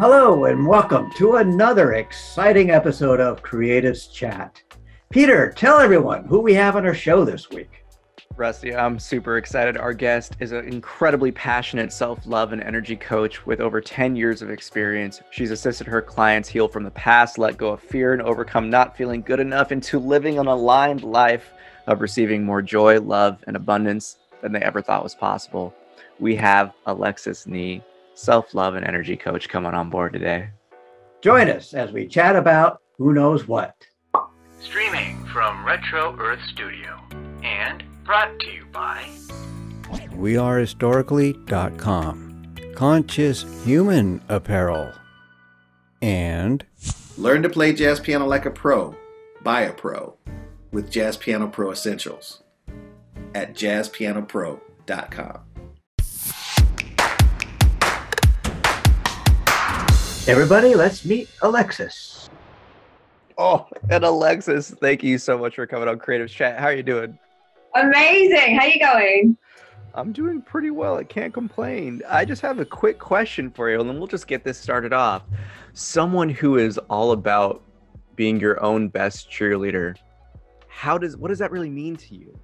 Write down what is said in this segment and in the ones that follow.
Hello, and welcome to another exciting episode of Creatives Chat. Peter, tell everyone who we have on our show this week. Rusty, I'm super excited. Our guest is an incredibly passionate self love and energy coach with over 10 years of experience. She's assisted her clients heal from the past, let go of fear, and overcome not feeling good enough into living an aligned life of receiving more joy, love, and abundance than they ever thought was possible. We have Alexis Nee, self love and energy coach, coming on board today. Join us as we chat about who knows what. Streaming from Retro Earth Studio and brought to you by wearehistorically.com, conscious human apparel, and Learn to play jazz piano like a pro, by a pro, with Jazz Piano Pro Essentials at jazzpianopro.com. Everybody, let's meet Alexis. Oh, and Alexis, thank you so much for coming on Creative Chat. How are you doing? Amazing. How you going? I'm doing pretty well. I can't complain. I just have a quick question for you, and then we'll just get this started off. Someone who is all about being your own best cheerleader, how does what does that really mean to you?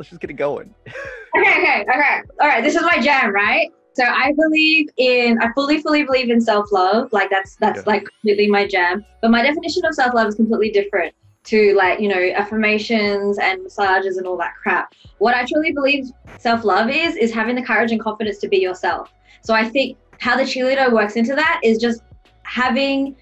Let's just get it going. Okay, okay, okay. All right, this is my jam, right? So I believe in I fully, fully believe in self-love. Like that's that's Yeah. like completely my jam. But my definition of self-love is completely different to like, you know, affirmations and massages and all that crap. What I truly believe self-love is is having the courage and confidence to be yourself. So I think how the cheerleader works into that is just having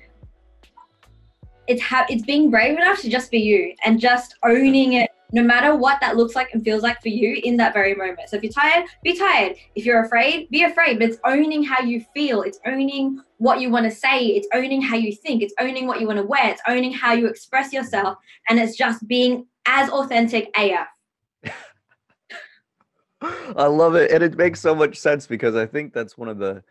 it's ha- it's being brave enough to just be you and just owning it no matter what that looks like and feels like for you in that very moment. So if you're tired, be tired. If you're afraid, be afraid. But it's owning how you feel. It's owning what you want to say. It's owning how you think. It's owning what you want to wear. It's owning how you express yourself. And it's just being as authentic AF. I love it, and it makes so much sense because I think that's one of the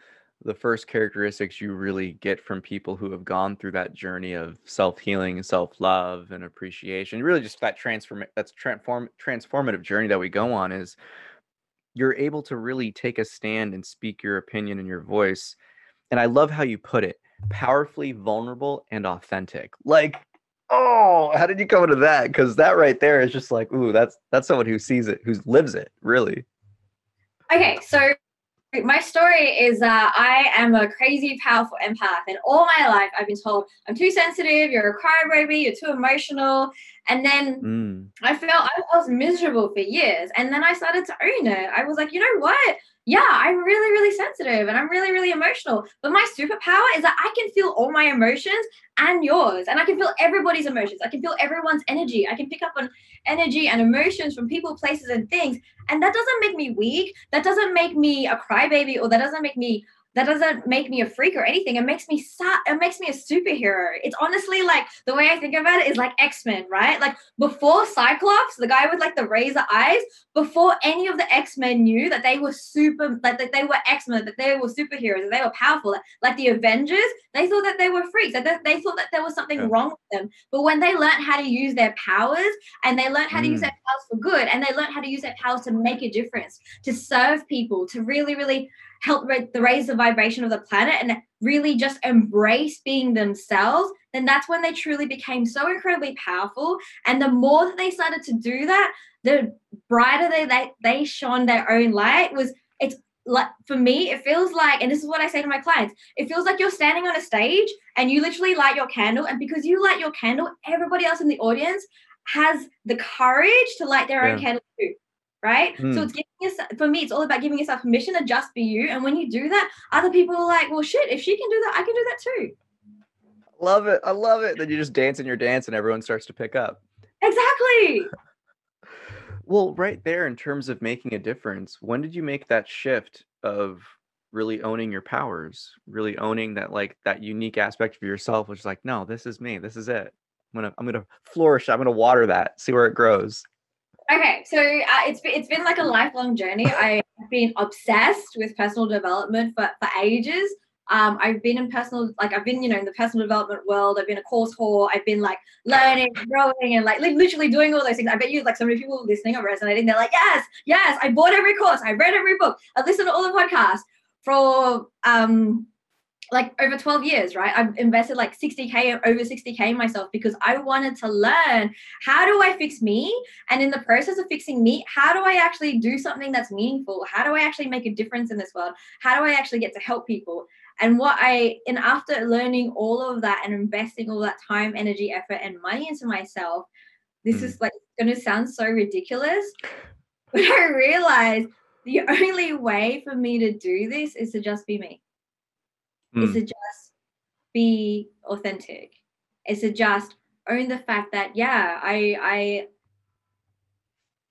the first characteristics you really get from people who have gone through that journey of self healing self love and appreciation. Really, just that transform that's transform transformative journey that we go on is you're able to really take a stand and speak your opinion and your voice. And I love how you put it powerfully vulnerable and authentic. Like, oh, how did you come to that? Because that right there is just like, ooh, that's that's someone who sees it, who lives it, really. Okay, so my story is that I am a crazy, powerful empath, and all my life I've been told I'm too sensitive, you're a crybaby, you're too emotional, and then Mm. I felt I was miserable for years, and then I started to own it. I was like, you know what? Yeah, I'm really, really sensitive, and I'm really, really emotional. But my superpower is that I can feel all my emotions and yours, and I can feel everybody's emotions. I can feel everyone's energy. I can pick up on energy and emotions from people, places, and things. And that doesn't make me weak. That doesn't make me a crybaby, or that doesn't make me that doesn't make me a freak or anything. It makes me sa- it makes me a superhero. It's honestly like the way I think about it is like X-Men, right? Like before Cyclops, the guy with like the razor eyes, before any of the X-Men knew that they were super like that they were X-Men, that they were superheroes, that they were powerful, like, like the Avengers, they thought that they were freaks, that they, thought that there was something Yeah. wrong with them. But when they learned how to use their powers and they learned how to use Mm. their powers for good and they learned how to use their powers to make a difference, to serve people, to really, really help the raise the vibration of the planet and really just embrace being themselves, then that's when they truly became so incredibly powerful. And the more that they started to do that, the brighter they they, they shone their own light was it's like for me it feels like and this is what i say to my clients it feels like you're standing on a stage and you literally light your candle and because you light your candle everybody else in the audience has the courage to light their own candle too right Hmm. so it's giving yourself for me it's all about giving yourself permission to just be you and when you do that other people are like well shit if she can do that i can do that too Love it. I love it. Then you just dance in your dance and everyone starts to pick up. exactly Well, right there, in terms of making a difference, when did you make that shift of really owning your powers, really owning that like that unique aspect of yourself, which is like, no, this is me. This is it. I'm gonna I'm gonna flourish. I'm gonna water that, see where it grows. Okay, so uh, it's it's been like a lifelong journey. I've been obsessed with personal development for, for ages. Um, I've been in personal, like I've been, you know, in the personal development world. I've been a course whore. I've been like learning, growing, and like li- literally doing all those things. I bet you, like, so many people listening are resonating. They're like, yes, yes, I bought every course, I read every book, I listened to all the podcasts for um like over 12 years, right? I've invested like 60K, over 60K in myself because I wanted to learn how do I fix me? And in the process of fixing me, how do I actually do something that's meaningful? How do I actually make a difference in this world? How do I actually get to help people? And what I, and after learning all of that and investing all that time, energy, effort, and money into myself, this Mm. is like going to sound so ridiculous. But I realized the only way for me to do this is to just be me is Mm. to just be authentic is to just own the fact that yeah i i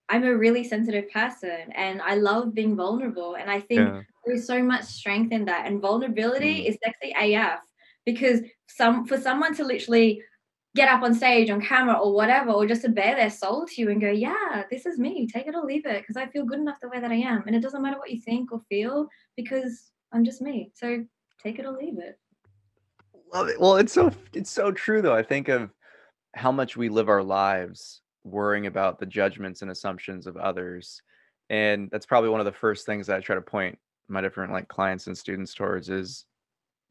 i'm a really sensitive person and i love being vulnerable and i think Yeah. there's so much strength in that and vulnerability Mm. is sexy af because some for someone to literally get up on stage on camera or whatever or just to bare their soul to you and go yeah this is me take it or leave it because i feel good enough the way that i am and it doesn't matter what you think or feel because i'm just me so take it or leave it Love it. Well, it's so it's so true though. I think of how much we live our lives worrying about the judgments and assumptions of others. And that's probably one of the first things that I try to point my different like clients and students towards is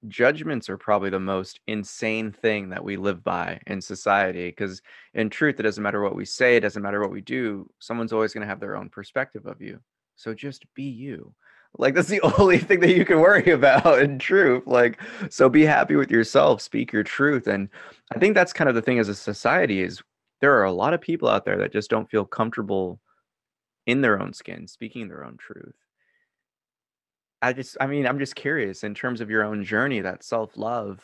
judgments are probably the most insane thing that we live by in society because in truth it doesn't matter what we say it doesn't matter what we do someone's always going to have their own perspective of you so just be you like that's the only thing that you can worry about in truth like so be happy with yourself speak your truth and i think that's kind of the thing as a society is there are a lot of people out there that just don't feel comfortable in their own skin speaking their own truth. I just i mean i'm just curious in terms of your own journey that self-love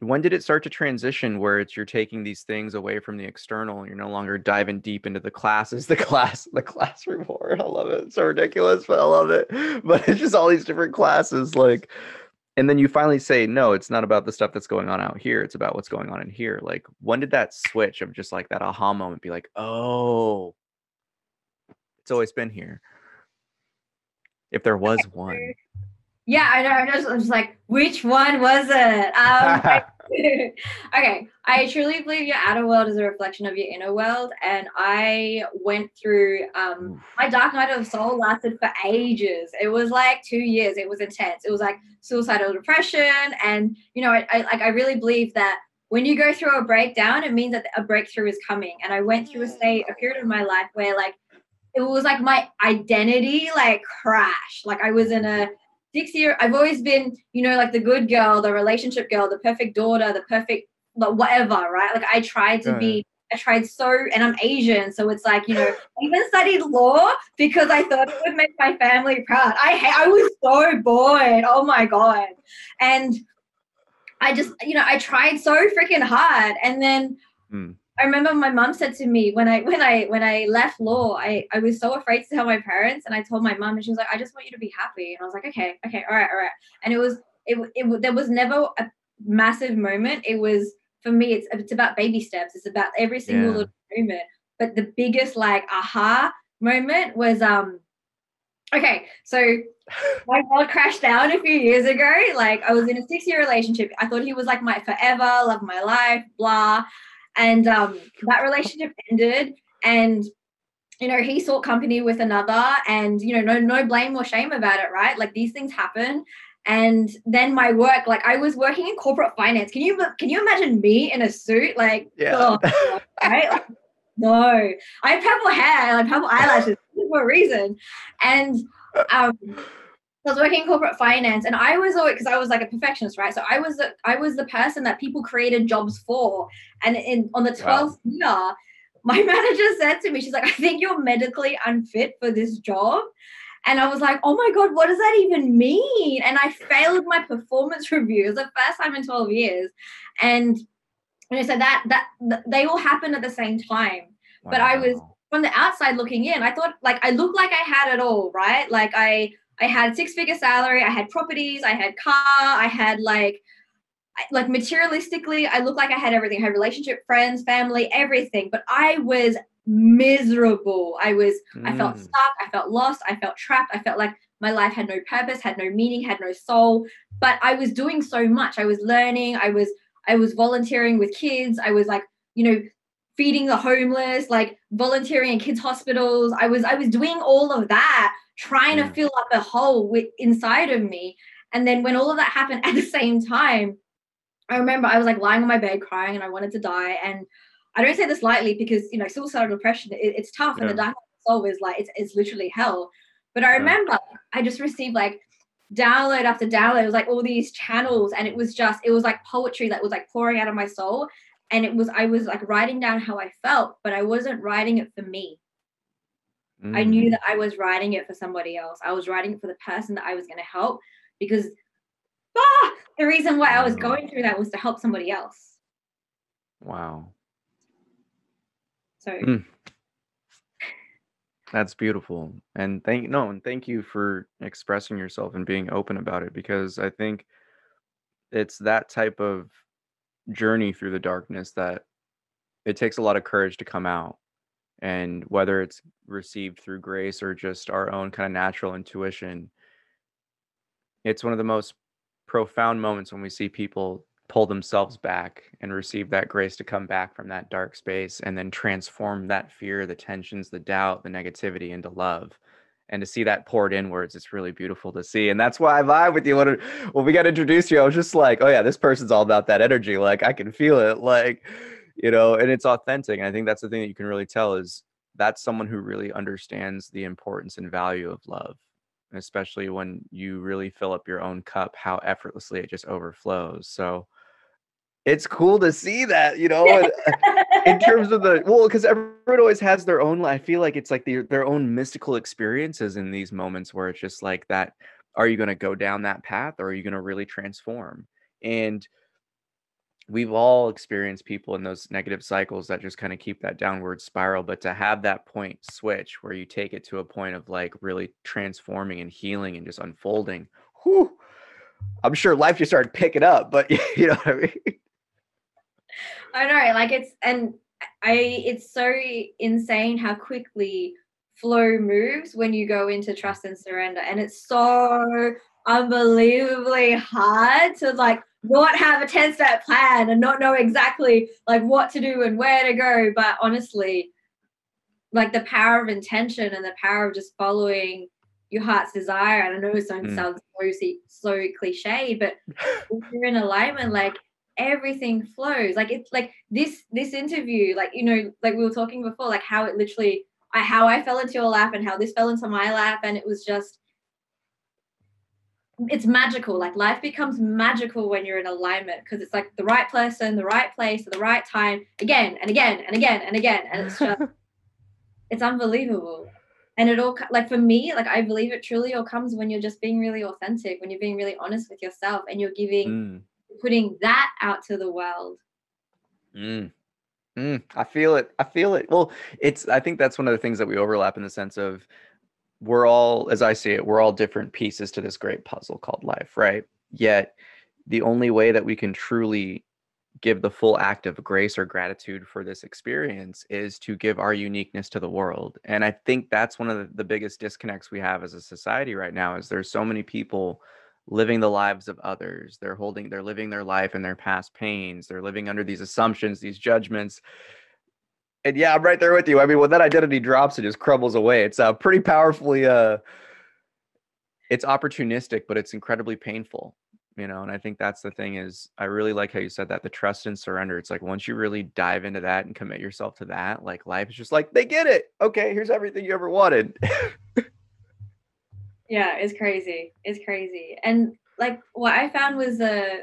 when did it start to transition where it's you're taking these things away from the external you're no longer diving deep into the classes the class the class reward? I love it. It's so ridiculous but i love it. But it's just all these different classes like and then you finally say no it's not about the stuff that's going on out here it's about what's going on in here. Like when did that switch of just like that aha moment be like oh it's always been here. If there was one Yeah, I know. I'm just, I'm just like, which one was it? Um, okay, I truly believe your outer world is a reflection of your inner world, and I went through um, my dark night of the soul lasted for ages. It was like two years. It was intense. It was like suicidal depression, and you know, I, I like I really believe that when you go through a breakdown, it means that a breakthrough is coming. And I went through a state, a period of my life where like it was like my identity like crashed. Like I was in a six year i've always been you know like the good girl the relationship girl the perfect daughter the perfect like, whatever right? Like i tried to Yeah, be i tried so and i'm asian so it's like you know i even studied law because i thought it would make my family proud. I i was so bored. Oh my god. And i just you know i tried so freaking hard. And then Mm. I remember my mom said to me when I when I when I left law, I I was so afraid to tell my parents, and I told my mom, and she was like, "I just want you to be happy," and I was like, "Okay, okay, all right, all right." And it was it it there was never a massive moment. It was for me, it's it's about baby steps. It's about every single Yeah. little moment. But the biggest like aha moment was um. Okay, so my world crashed down a few years ago. Like I was in a six year relationship. I thought he was like my forever, love my life, blah. And um, that relationship ended. And you know, he sought company with another, and you know, no no blame or shame about it, right? Like these things happen. And then my work, like I was working in corporate finance. Can you can you imagine me in a suit? Like, Yeah. oh, right? Like, no, I have purple hair, like purple eyelashes for a reason. And um, I was working in corporate finance, and I was always because I was like a perfectionist, right? So I was the, I was the person that people created jobs for. And in on the Wow. twelfth year, my manager said to me, she's like, "I think you're medically unfit for this job." And I was like, "Oh my god, what does that even mean?" And I failed my performance review. It was the first time in twelve years, and you know, so that that they all happened at the same time but I was- from the outside looking in, I thought like I looked like I had it all, right? Like I I had six figure salary, I had properties, I had car, I had like like materialistically, I looked like I had everything. I had relationship, friends, family, everything. But I was miserable. I was I felt Mm. stuck, I felt lost, I felt trapped, I felt like my life had no purpose, had no meaning, had no soul. But I was doing so much. I was learning, I was I was volunteering with kids, I was like, you know, feeding the homeless, like volunteering in kids hospitals. I was I was doing all of that, trying to Mm. fill up a hole with inside of me. And then when all of that happened at the same time, I remember I was like lying on my bed crying and I wanted to die. And I don't say this lightly because you know suicidal depression it, it's tough Yeah. and the dark soul is like it's, it's literally hell. But I Yeah. remember I just received like download after download. It was like all these channels, and it was just it was like poetry that was like pouring out of my soul. And it was I was like writing down how I felt, but I wasn't writing it for me. I knew Mm. that I was writing it for somebody else. I was writing it for the person that I was going to help because ah, the reason why I was going through that was to help somebody else. Wow. So Mm. That's beautiful. And thank no, and thank you for expressing yourself and being open about it because I think it's that type of journey through the darkness that it takes a lot of courage to come out. And whether it's received through grace or just our own kind of natural intuition, it's one of the most profound moments when we see people pull themselves back and receive that grace to come back from that dark space and then transform that fear, the tensions, the doubt, the negativity into love. And to see that poured inwards, it's really beautiful to see. And that's why I vibe with you. When, when we got introduced to you, I was just like, oh, yeah, this person's all about that energy. Like, I can feel it. Like, you know, and it's authentic. And I think that's the thing that you can really tell is that's someone who really understands the importance and value of love especially when you really fill up your own cup, how effortlessly it just overflows. So it's cool to see that, you know, uh, in terms of the well, because everyone always has their own. I feel like it's like their their own mystical experiences in these moments where it's just like that. Are you going to go down that path, or are you going to really transform? And we've all experienced people in those negative cycles that just kind of keep that downward spiral but to have that point switch where you take it to a point of like really transforming and healing and just unfolding whew, i'm sure life just started picking up but you know what i mean I know, like it's and I it's so insane how quickly flow moves when you go into trust and surrender. And it's so unbelievably hard to like not have a 10 step plan and not know exactly like what to do and where to go. But honestly, like the power of intention and the power of just following your heart's desire. And I know it sounds, Mm. sounds so, so cliched, but if you're in alignment, like everything flows. Like it's like this this interview, like you know, like we were talking before, like how it literally I how I fell into your lap and how this fell into my lap, and it was just it's magical. Like life becomes magical when you're in alignment because it's like the right person, the right place, at the right time, again and again and again and again, and it's just it's unbelievable. And it all like for me, like I believe it truly all comes when you're just being really authentic, when you're being really honest with yourself, and you're giving Mm, putting that out to the world. mm, mm, i feel it i feel it well it's i think that's one of the things that we overlap in the sense of we're all as i see it we're all different pieces to this great puzzle called life right? Yet the only way that we can truly give the full act of grace or gratitude for this experience is to give our uniqueness to the world. And i think that's one of the, biggest disconnects we have as a society right now is there's so many people living the lives of others. They're holding they're living their life in their past pains. They're living under these assumptions these judgments and yeah i'm right there with you. I mean when that identity drops it just crumbles away. It's uh, pretty powerfully uh it's opportunistic but it's incredibly painful you know and i think that's the thing is i really like how you said that the trust and surrender. It's like once you really dive into that and commit yourself to that like life is just like they get it. Okay here's everything you ever wanted. Yeah, it's crazy. It's crazy. And like what I found was uh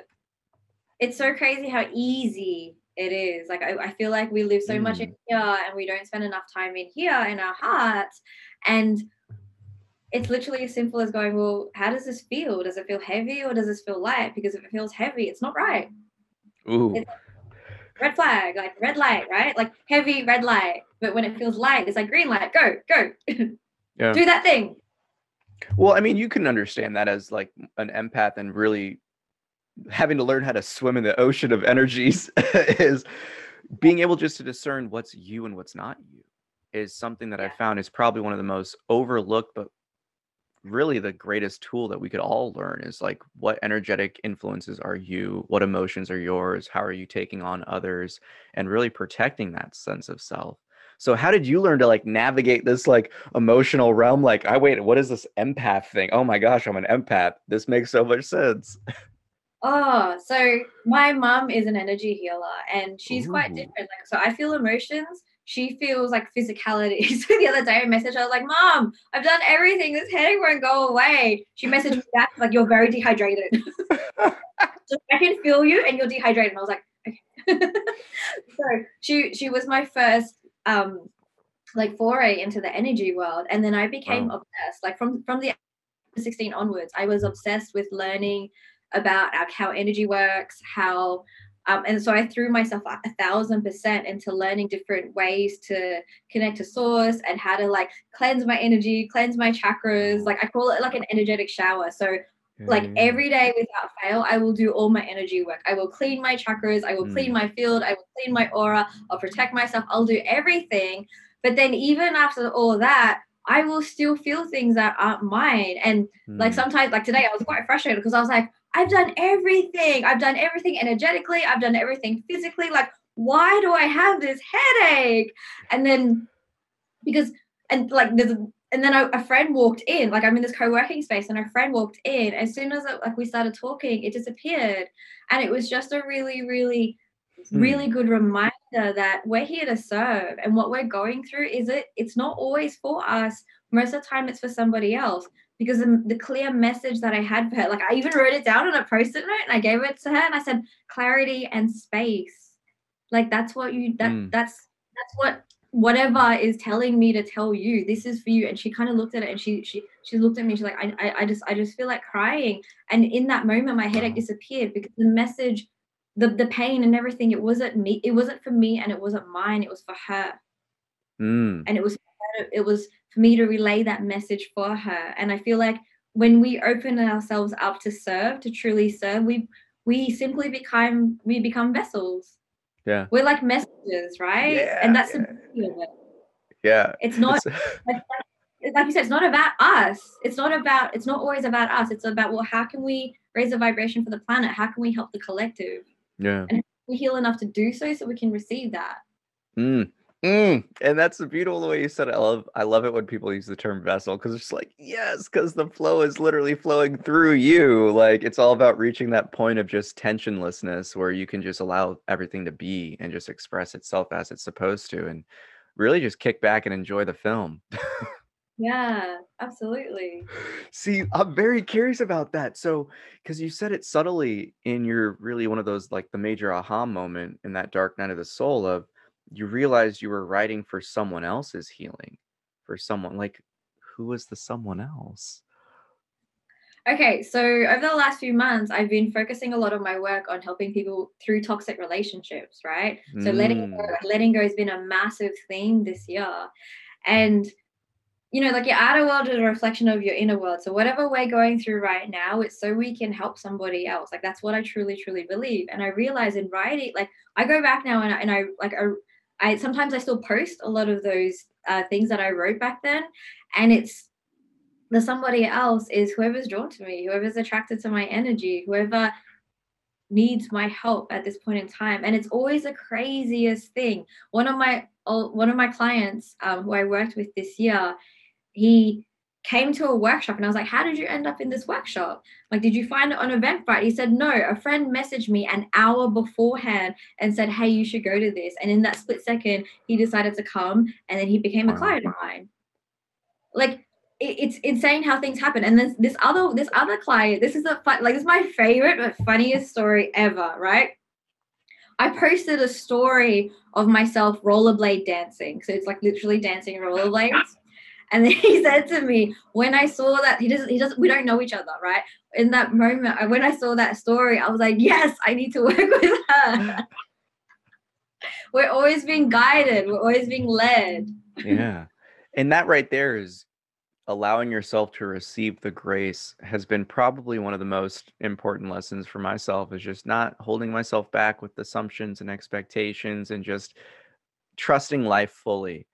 it's so crazy how easy it is. Like I, I feel like we live so much in mm. here and we don't spend enough time in here in our hearts. And it's literally as simple as going, Well, how does this feel? Does it feel heavy or does this feel light? Because if it feels heavy, it's not right. ooh Red flag, like red light, right? Like heavy red light. But when it feels light, it's like green light. Go, go. Yeah. Do that thing. Well, I mean, you can understand that as like an empath and really having to learn how to swim in the ocean of energies is being able just to discern what's you and what's not you is something that I found is probably one of the most overlooked, but really the greatest tool that we could all learn is like what energetic influences are you, what emotions are yours, how are you taking on others, and really protecting that sense of self. So how did you learn to like navigate this like emotional realm? Like, I wait, what is this empath thing? Oh my gosh, I'm an empath. This makes so much sense. Oh, so my mom is an energy healer and she's quite different. Like, so I feel emotions. She feels like physicality. So the other day I messaged her, I was like, Mom, I've done everything. This headache won't go away. She messaged me back, like, You're very dehydrated. so I can feel you and you're dehydrated. And I was like, okay. so she she was my first um like foray into the energy world. And then I became Wow. obsessed. Like from from the 16 onwards, I was obsessed with learning about like how energy works, how um, and so I threw myself a thousand percent into learning different ways to connect to source and how to like cleanse my energy, cleanse my chakras. Like I call it like an energetic shower. So like Mm. every day without fail, I will do all my energy work. I will clean my chakras, I will clean Mm. my field, I will clean my aura, I'll protect myself, I'll do everything. But then even after all that, I will still feel things that aren't mine. And like Mm. sometimes, like today, I was quite frustrated because I was like, I've done everything. I've done everything energetically. I've done everything physically. Like, why do I have this headache? And then because and like there's a, and then a, a friend walked in. Like I'm in this co-working space, and a friend walked in. As soon as it, like we started talking, it disappeared, and it was just a really, really, Hmm. really good reminder that we're here to serve, and what we're going through is it. It's not always for us. Most of the time, it's for somebody else because the, the clear message that I had for her, like I even wrote it down on a post-it note and I gave it to her and I said, clarity and space. Like that's what you that Mm. that's that's what whatever is telling me to tell you. This is for you. And she kind of looked at it and she she she looked at me, she's like, I, I I just I just feel like crying. And in that moment my headache disappeared because the message, the the pain and everything, it wasn't me, it wasn't for me and it wasn't mine, it was for her Mm. and it was it was for me to relay that message for her and i feel like when we open ourselves up to serve to truly serve we we simply become we become vessels Yeah. we're like messengers right Yeah, and that's yeah. the beauty of it Yeah. it's not like like you said it's not about us it's not about it's not always about us it's about well how can we raise the vibration for the planet how can we help the collective yeah. And we heal enough to do so so we can receive that Mm. Mm. And that's the beautiful way you said it. I love I love it when people use the term vessel because it's like, yes, because the flow is literally flowing through you. Like it's all about reaching that point of just tensionlessness where you can just allow everything to be and just express itself as it's supposed to and really just kick back and enjoy the film. yeah absolutely See, I'm very curious about that. So, because you said it subtly in your really one of those like the major aha moment in that dark night of the soul of you realized you were writing for someone else's healing, for someone like who was the someone else? Okay, so over the last few months, I've been focusing a lot of my work on helping people through toxic relationships, right? So letting go, Mm. letting go has been a massive theme this year, and you know, like your outer world is a reflection of your inner world. So whatever we're going through right now, it's so we can help somebody else. Like that's what I truly, truly believe. And I realize in writing, like I go back now and I, and I like I, I sometimes I still post a lot of those uh, things that I wrote back then, and it's the somebody else is whoever's drawn to me, whoever's attracted to my energy, whoever needs my help at this point in time. And it's always the craziest thing. One of my one of my clients um, who I worked with this year, he came to a workshop and I was like, How did you end up in this workshop? Like, did you find it on Eventbrite? He said, No, a friend messaged me an hour beforehand and said, Hey, you should go to this. And in that split second, he decided to come and then he became a client of mine. Like, it- it's insane how things happen. And this this other this other client, this is a fun, like this is my favorite but funniest story ever, right? I posted a story of myself rollerblade dancing. So it's like literally dancing rollerblades. And then he said to me, when I saw that, he doesn't, he doesn't, we don't know each other, right? In that moment, when I saw that story, I was like, yes, I need to work with her. We're always being guided, we're always being led. yeah. And that right there is allowing yourself to receive the grace has been probably one of the most important lessons for myself is just not holding myself back with assumptions and expectations and just trusting life fully.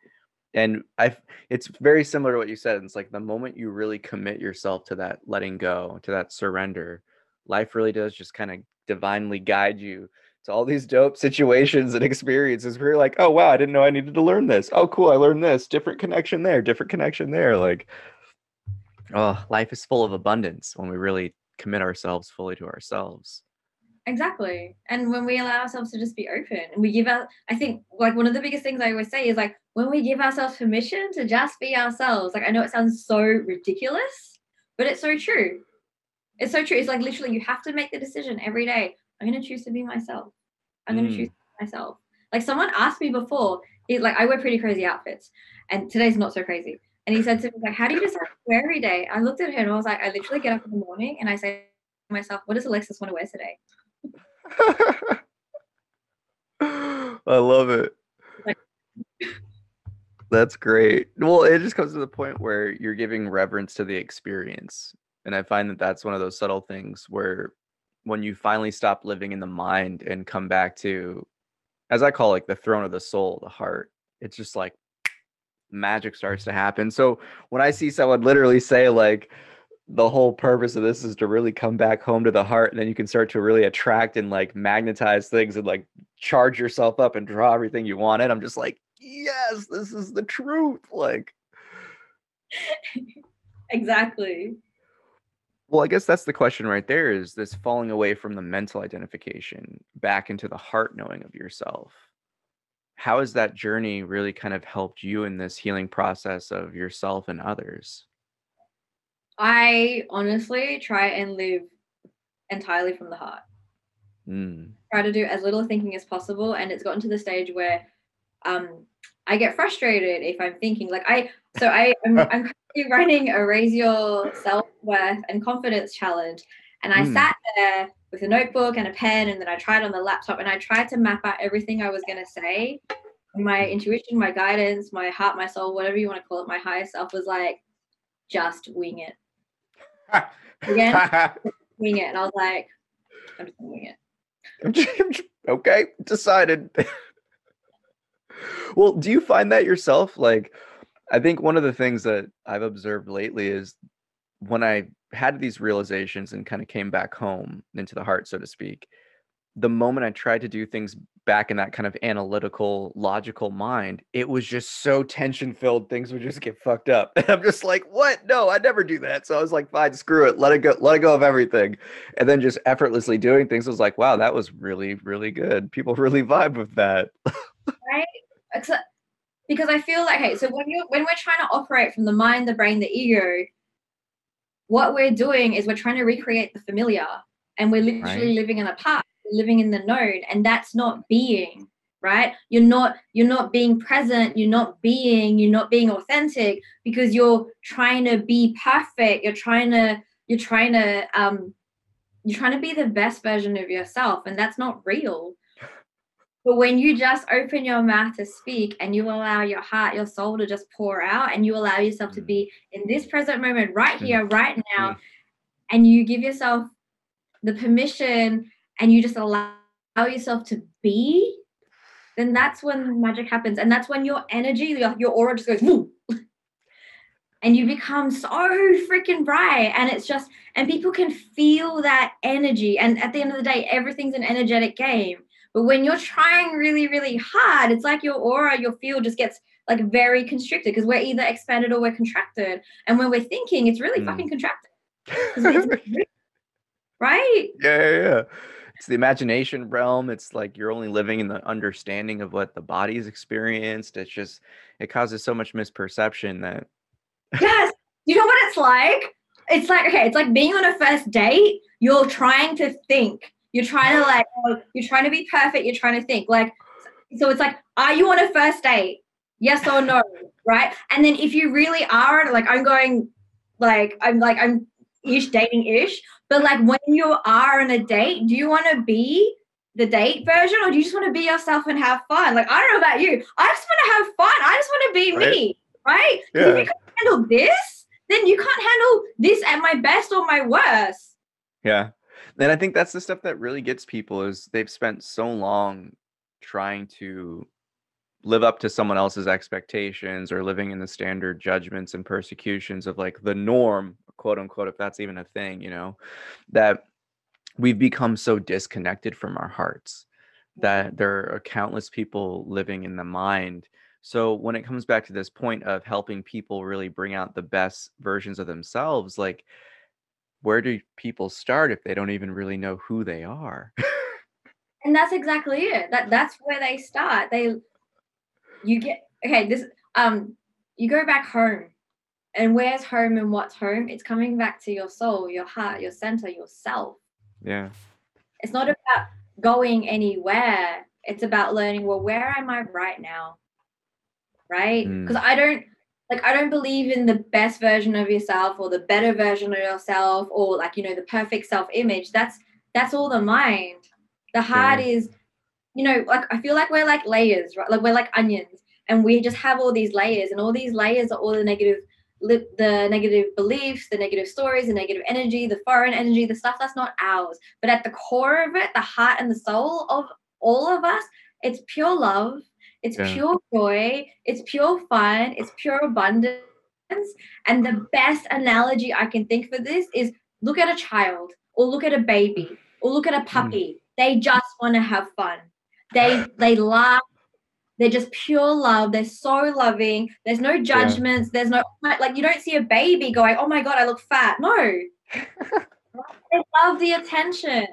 And I it's very similar to what you said. It's like the moment you really commit yourself to that letting go, to that surrender, life really does just kind of divinely guide you to all these dope situations and experiences where you're like, oh wow, I didn't know I needed to learn this. Oh cool, I learned this. Different connection there, different connection there. Like, oh, life is full of abundance when we really commit ourselves fully to ourselves. Exactly. And when we allow ourselves to just be open and we give out, I think like one of the biggest things I always say is like when we give ourselves permission to just be ourselves, like I know it sounds so ridiculous, but it's so true. It's so true. It's like literally you have to make the decision every day. I'm going to choose to be myself. I'm going to Mm. choose myself. Like someone asked me before, he's like, I wear pretty crazy outfits and today's not so crazy. And he said to me, like, how do you decide to wear every day? I looked at him and I was like, I literally get up in the morning and I say to myself, what does Alexis want to wear today? I love it. Like- That's great. Well, it just comes to the point where you're giving reverence to the experience. And I find that that's one of those subtle things where when you finally stop living in the mind and come back to, as I call like the throne of the soul, the heart, it's just like magic starts to happen. So when I see someone literally say, like, the whole purpose of this is to really come back home to the heart, and then you can start to really attract and like magnetize things and like charge yourself up and draw everything you wanted. I'm just like, yes, this is the truth. Like, Exactly. well, I guess that's the question right there is this falling away from the mental identification back into the heart knowing of yourself. How has that journey really kind of helped you in this healing process of yourself and others? I honestly try and live entirely from the heart. Mm. Try to do as little thinking as possible. And it's gotten to the stage where um I get frustrated if I'm thinking like I so I I'm, I'm currently running a raise your self worth and confidence challenge, and I Mm. sat there with a notebook and a pen, and then I tried on the laptop, and I tried to map out everything I was gonna say. My intuition, my guidance, my heart, my soul, whatever you want to call it, my higher self was like, just wing it, Again? wing it, and I was like, I'm just wing it. okay, decided. Well, do you find that yourself? Like, I think one of the things that I've observed lately is when I had these realizations and kind of came back home into the heart, so to speak, the moment I tried to do things back in that kind of analytical, logical mind, it was just so tension filled, things would just get fucked up. And I'm just like, what? No, I never do that. So I was like, fine, screw it, let it go, let it go of everything. And then just effortlessly doing things I was like, wow, that was really, really good. People really vibe with that. right? Except because I feel like, hey, so when you when we're trying to operate from the mind, the brain, the ego, what we're doing is we're trying to recreate the familiar, and we're literally Right. living in the past, living in the known, and that's not being right. You're not you're not being present. You're not being. You're not being authentic because you're trying to be perfect. You're trying to you're trying to um you're trying to be the best version of yourself, and that's not real. But when you just open your mouth to speak and you allow your heart, your soul to just pour out and you allow yourself to Mm. be in this present moment, right Mm. here, right now, and you give yourself the permission and you just allow yourself to be, then that's when magic happens. And that's when your energy, your, your aura just goes, woo, and you become so freaking bright. And it's just, and people can feel that energy. And at the end of the day, everything's an energetic game. But when you're trying really, really hard, it's like your aura, your field just gets like very constricted because we're either expanded or we're contracted. And when we're thinking, it's really Mm. fucking contracted. right? yeah, yeah, yeah. It's the imagination realm. It's like you're only living in the understanding of what the body's experienced. It's just it causes so much misperception that Yes. You know what it's like? It's like, okay, it's like being on a first date. You're trying to think. You're trying to like, you're trying to be perfect. You're trying to think. Like, so it's like, are you on a first date? Yes or no? Right. And then if you really are, like, I'm going, like, I'm like, I'm ish dating ish. But like, when you are on a date, do you want to be the date version or do you just want to be yourself and have fun? Like, I don't know about you. I just want to have fun. I just want to be Right. me. Right. 'Cause if Yeah. you can't handle this, then you can't handle this at my best or my worst. Yeah. And I think that's the stuff that really gets people is they've spent so long trying to live up to someone else's expectations or living in the standard judgments and persecutions of like the norm, quote unquote, if that's even a thing, you know, that we've become so disconnected from our hearts. Mm-hmm. that there are countless people living in the mind. So when it comes back to this point of helping people really bring out the best versions of themselves, like where do people start if they don't even really know who they are? and that's exactly it. That that's where they start. They you get okay, this um you go back home. And where's home and what's home? It's coming back to your soul, your heart, your center, yourself. Yeah. It's not about going anywhere. It's about learning, well, where am I right now? Right? Because Mm. I don't like I don't believe in the best version of yourself or the better version of yourself or like you know the perfect self-image. That's that's all the mind. The heart is, you know, like I feel like we're like layers, right? Like we're like onions and we just have all these layers and all these layers are all the negative the negative beliefs, the negative stories, the negative energy, the foreign energy, the stuff that's not ours. But at the core of it, the heart and the soul of all of us, it's pure love, it's Yeah. pure joy, it's pure fun, it's pure abundance. And the best analogy I can think for this is look at a child or look at a baby or look at a puppy. They just want to have fun. They they laugh. They're just pure love. They're so loving. There's no judgments. There's no like you don't see a baby going, "Oh my god, I look fat." No. they love the attention.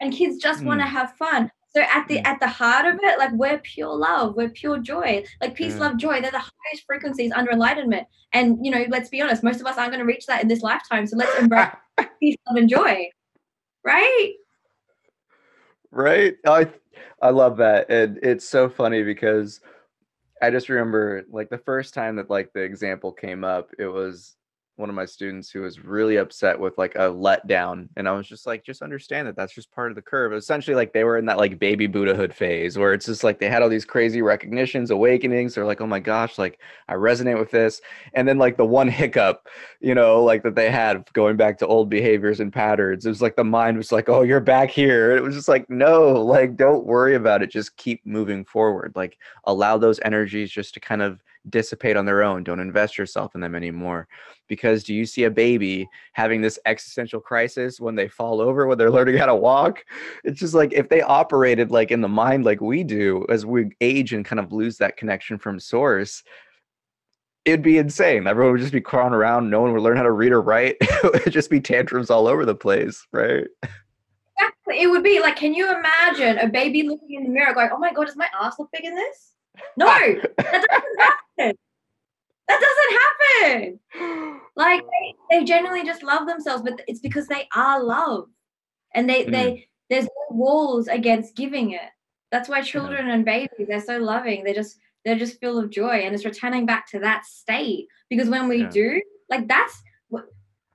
And kids just want to Mm. have fun. So at the Mm. at the heart of it, like we're pure love, we're pure joy. Like peace, Yeah. love, joy, they're the highest frequencies under enlightenment. And you know, let's be honest, most of us aren't going to reach that in this lifetime. So let's embrace peace, love, and joy. Right? right i i love that and it's so funny because i just remember like the first time that like the example came up it was one of my students who was really upset with like a letdown and i was just like just understand that that's just part of the curve. Essentially like they were in that like baby buddhahood phase where it's just like they had all these crazy recognitions awakenings they're like oh my gosh like i resonate with this. And then like the one hiccup you know like that they had going back to old behaviors and patterns it was like the mind was like oh you're back here. It was just like no like don't worry about it just keep moving forward like allow those energies just to kind of dissipate on their own don't invest yourself in them anymore. Because do you see a baby having this existential crisis when they fall over when they're learning how to walk? It's just like if they operated like in the mind like we do as we age and kind of lose that connection from source it'd be insane. Everyone would just be crawling around no one would learn how to read or write. It would just be tantrums all over the place right? Exactly. It would be like, can you imagine a baby looking in the mirror going, Oh my god, does my ass look big in this? No, that doesn't happen. That doesn't happen. Like they, they genuinely just love themselves, but it's because they are love. And they hmm. they there's no walls against giving it. That's why hmm. children and babies, they're so loving. They just they're just full of joy. And it's returning back to that state. Because when we Yeah. do, like that's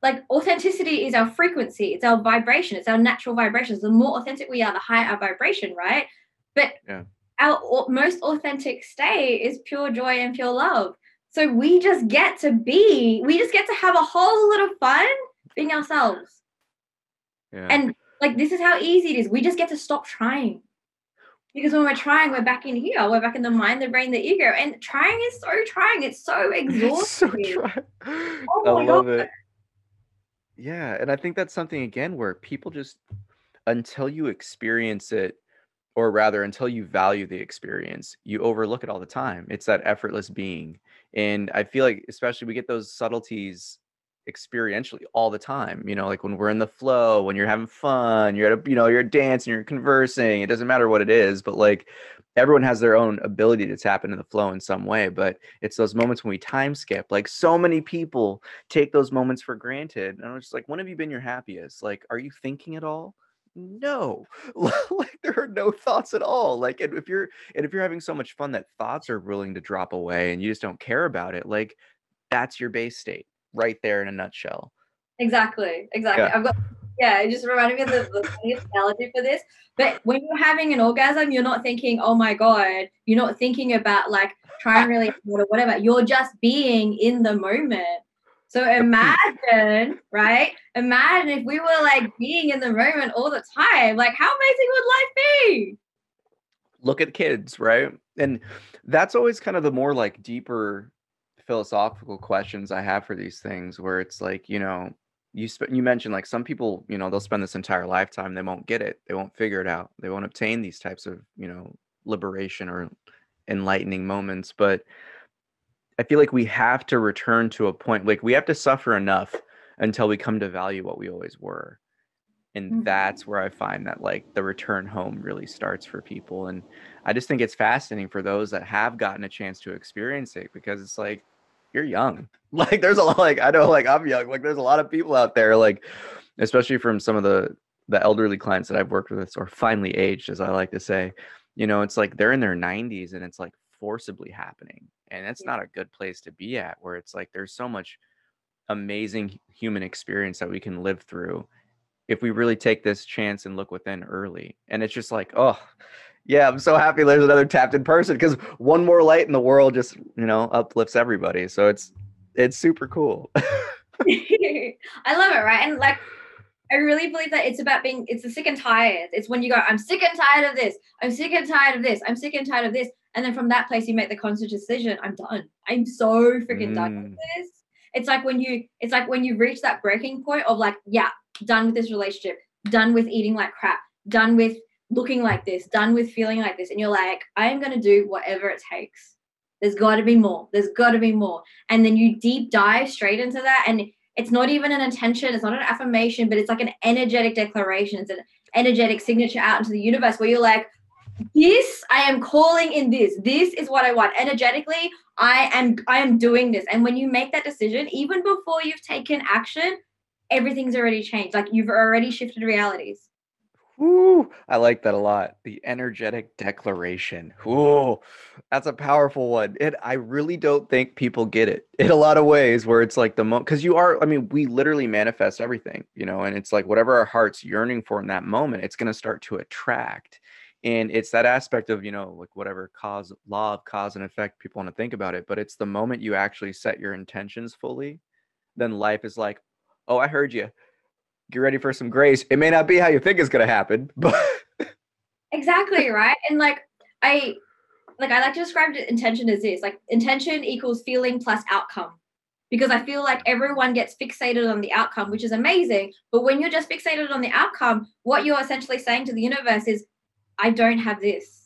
like authenticity is our frequency, it's our vibration, it's our natural vibrations. The more authentic we are, the higher our vibration, right? But Yeah. Our most authentic state is pure joy and pure love. So we just get to be, we just get to have a whole lot of fun being ourselves. yeah And like this is how easy it is. We just get to stop trying. Because when we're trying, we're back in here. We're back in the mind, the brain, the ego. And trying is so trying. It's so It's so exhausting. Oh I love God. it. Yeah, and I think that's something again where people just until you experience it, or rather until you value the experience, you overlook it all the time. It's that effortless being. And I feel like especially we get those subtleties experientially all the time. You know, like when we're in the flow, when you're having fun, you're at a, you know, you're dancing, you're conversing, it doesn't matter what it is, but like everyone has their own ability to tap into the flow in some way. But it's those moments when we time skip. Like so many people take those moments for granted. And I was just like, when have you been your happiest? Like, are you thinking at all? No, like there are no thoughts at all. Like, and if you're and if you're having so much fun that thoughts are willing to drop away and you just don't care about it, like that's your base state right there in a nutshell. Exactly, exactly. Yeah. I've got yeah, it just reminded me of the, the funniest analogy for this. But when you're having an orgasm, you're not thinking, oh my God, you're not thinking about like trying really hard or whatever. You're just being in the moment. So imagine, right? Imagine if we were like being in the moment all the time. Like, how amazing would life be? look at kids, right? And that's always kind of the more like deeper philosophical questions I have for these things, where it's like, you know, you sp- you mentioned like some people you know they'll spend this entire lifetime they won't get it they won't figure it out they won't obtain these types of you know liberation or enlightening moments but i feel like we have to return to a point like we have to suffer enough until we come to value what we always were. And Mhm. that's where i find that like the return home really starts for people. And i just think it's fascinating for those that have gotten a chance to experience it because it's like you're young. Like there's a lot like i know like i'm young. Like there's a lot of people out there like especially from some of the the elderly clients that i've worked with or finally aged as i like to say you know it's like they're in their 90s and it's like forcibly happening and it's not a good place to be at where it's like there's so much amazing human experience that we can live through if we really take this chance and look within early and it's just like oh yeah i'm so happy there's another tapped in person because one more light in the world just you know uplifts everybody so it's it's super cool I love it, right? And like, I really believe that it's about being, it's the sick and tired. It's when you go, I'm sick and tired of this. I'm sick and tired of this. I'm sick and tired of this. And then from that place, you make the conscious decision. I'm done. I'm so freaking done with Mm. this. It's like when you, it's like when you reach that breaking point of like, yeah, done with this relationship, done with eating like crap, done with looking like this, done with feeling like this. And you're like, I am going to do whatever it takes. There's got to be more. There's got to be more. And then you deep dive straight into that. And it's not even an intention, it's not an affirmation, but it's like an energetic declaration. It's an energetic signature out into the universe where you're like, this I am calling in this. This is what I want. Energetically, I am I am doing this. And when you make that decision, even before you've taken action, everything's already changed. Like you've already shifted realities. Woo, I like that a lot. The energetic declaration. Whoa, that's a powerful one. And I really don't think people get it in a lot of ways where it's like the moment because you are, I mean, we literally manifest everything, you know, and it's like whatever our heart's yearning for in that moment, it's going to start to attract. And it's that aspect of, you know, like whatever cause, law of cause and effect people want to think about it. But it's the moment you actually set your intentions fully, then life is like, oh, I heard you get ready for some grace. It may not be how you think it's going to happen, but Exactly, right? And like I like I like to describe intention as this like intention equals feeling plus outcome. Because I feel like everyone gets fixated on the outcome, which is amazing. But when you're just fixated on the outcome, what you're essentially saying to the universe is, I don't have this.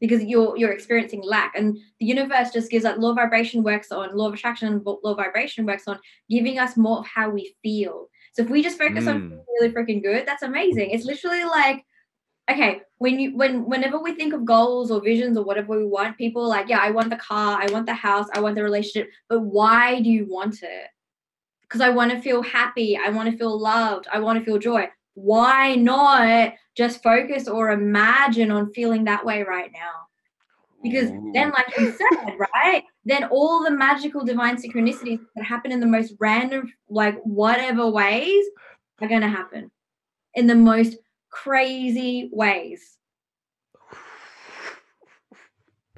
Because you're you're experiencing lack. And the universe just gives that law of vibration works on, law of attraction law of vibration works on giving us more of how we feel. So if we just focus on Mm. feeling really freaking good, that's amazing. It's literally like okay when you when whenever we think of goals or visions or whatever we want people like yeah i want the car i want the house i want the relationship but why do you want it because i want to feel happy i want to feel loved i want to feel joy why not just focus or imagine on feeling that way right now because then like you said right then all the magical divine synchronicities that happen in the most random like whatever ways are going to happen in the most crazy ways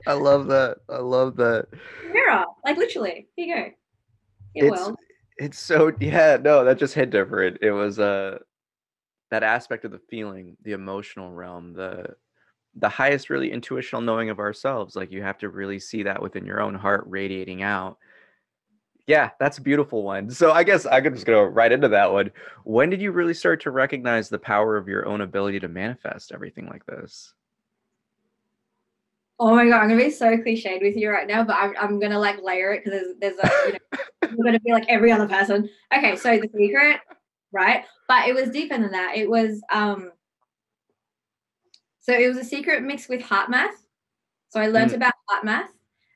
I love that. I love that. mirror like literally here you go it It's will it's so yeah, no, that just hit different. It was uh that aspect of the feeling, the emotional realm, the the highest really intuitional knowing of ourselves. Like you have to really see that within your own heart radiating out. Yeah, that's a beautiful one. So I guess I could just go right into that one. When did you really start to recognize the power of your own ability to manifest everything like this? oh my god i'm gonna be so cliched with you right now but i'm, I'm gonna like layer it because there's, there's a you know we're gonna be like every other person okay so the secret right? But it was deeper than that. It was um so it was a secret mixed with heart math. So i learned Mm. about heart math.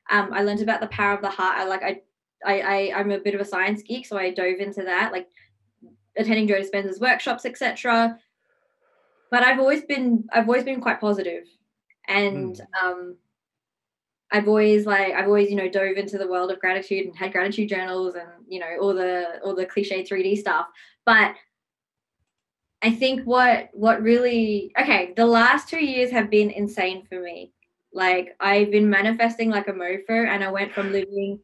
Um i learned about the power of the heart. I like i I, I i'm a bit of a science geek so i dove into that like attending joe dispenza's workshops etc but i've always been i've always been quite positive. And um I've always like I've always you know dove into the world of gratitude and had gratitude journals and you know all the all the cliche 3D stuff. But I think what what really okay, the last two years have been insane for me. Like I've been manifesting like a mofo and I went from living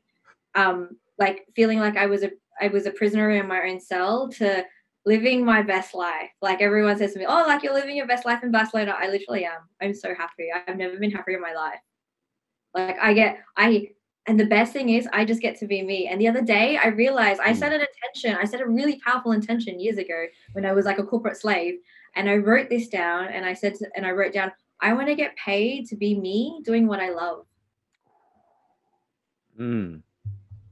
um like feeling like I was a I was a prisoner in my own cell to living my best life. Like everyone says to me, "Oh, like you're living your best life in Barcelona." I literally am. I'm so happy. I've never been happier in my life. Like I get, I And the best thing is, I just get to be me. And the other day, I realized I Mm. set an intention. I set a really powerful intention years ago when I was like a corporate slave. And I wrote this down and I said, to, and I wrote down, I want to get paid to be me doing what I love. Mm.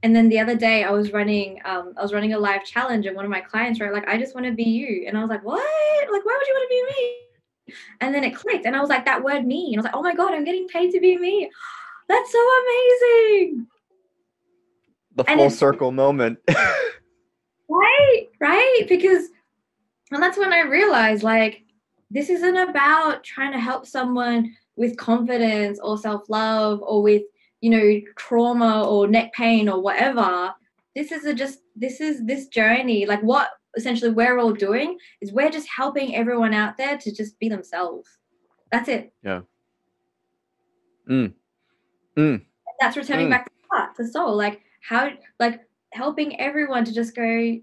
And then the other day I was running, um, I was running a live challenge, and one of my clients wrote, like, I just want to be you. And I was like, What? Like, why would you want to be me? And then it clicked, and I was like, that word me. And I was like, oh my God, I'm getting paid to be me. That's so amazing. The And full circle moment. Right? Right? Because and that's when I realized like this isn't about trying to help someone with confidence or self-love or with, you know, trauma or neck pain or whatever. This is a just this is this journey. Like what essentially we're all doing is we're just helping everyone out there to just be themselves. That's it. Yeah. Mm. Mm. That's returning Mm. back to heart, to soul. Like how like helping everyone to just go,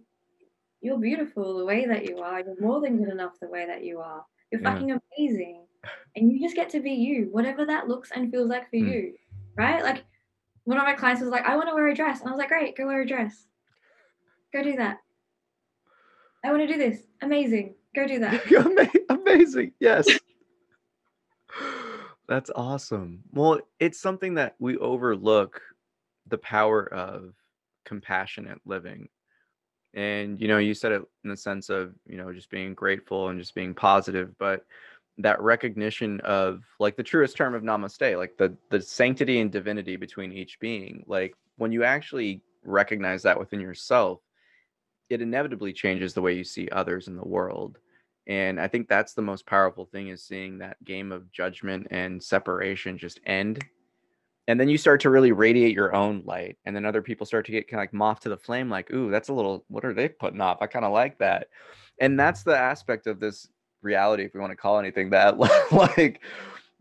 You're beautiful the way that you are. You're more than good enough the way that you are. You're Yeah. fucking amazing. And you just get to be you, whatever that looks and feels like for Mm. you. Right? Like one of my clients was like, I want to wear a dress. And I was like, Great, go wear a dress. Go do that. I want to do this. Amazing. Go do that. Ama- Amazing. Yes. That's awesome. Well, it's something that we overlook the power of compassionate living. And, you know, you said it in the sense of, you know, just being grateful and just being positive, but that recognition of like the truest term of namaste, like the the sanctity and divinity between each being. Like when you actually recognize that within yourself, it inevitably changes the way you see others in the world and i think that's the most powerful thing is seeing that game of judgment and separation just end and then you start to really radiate your own light and then other people start to get kind of like moth to the flame like ooh that's a little what are they putting off? I kind of like that and that's the aspect of this reality if we want to call anything that like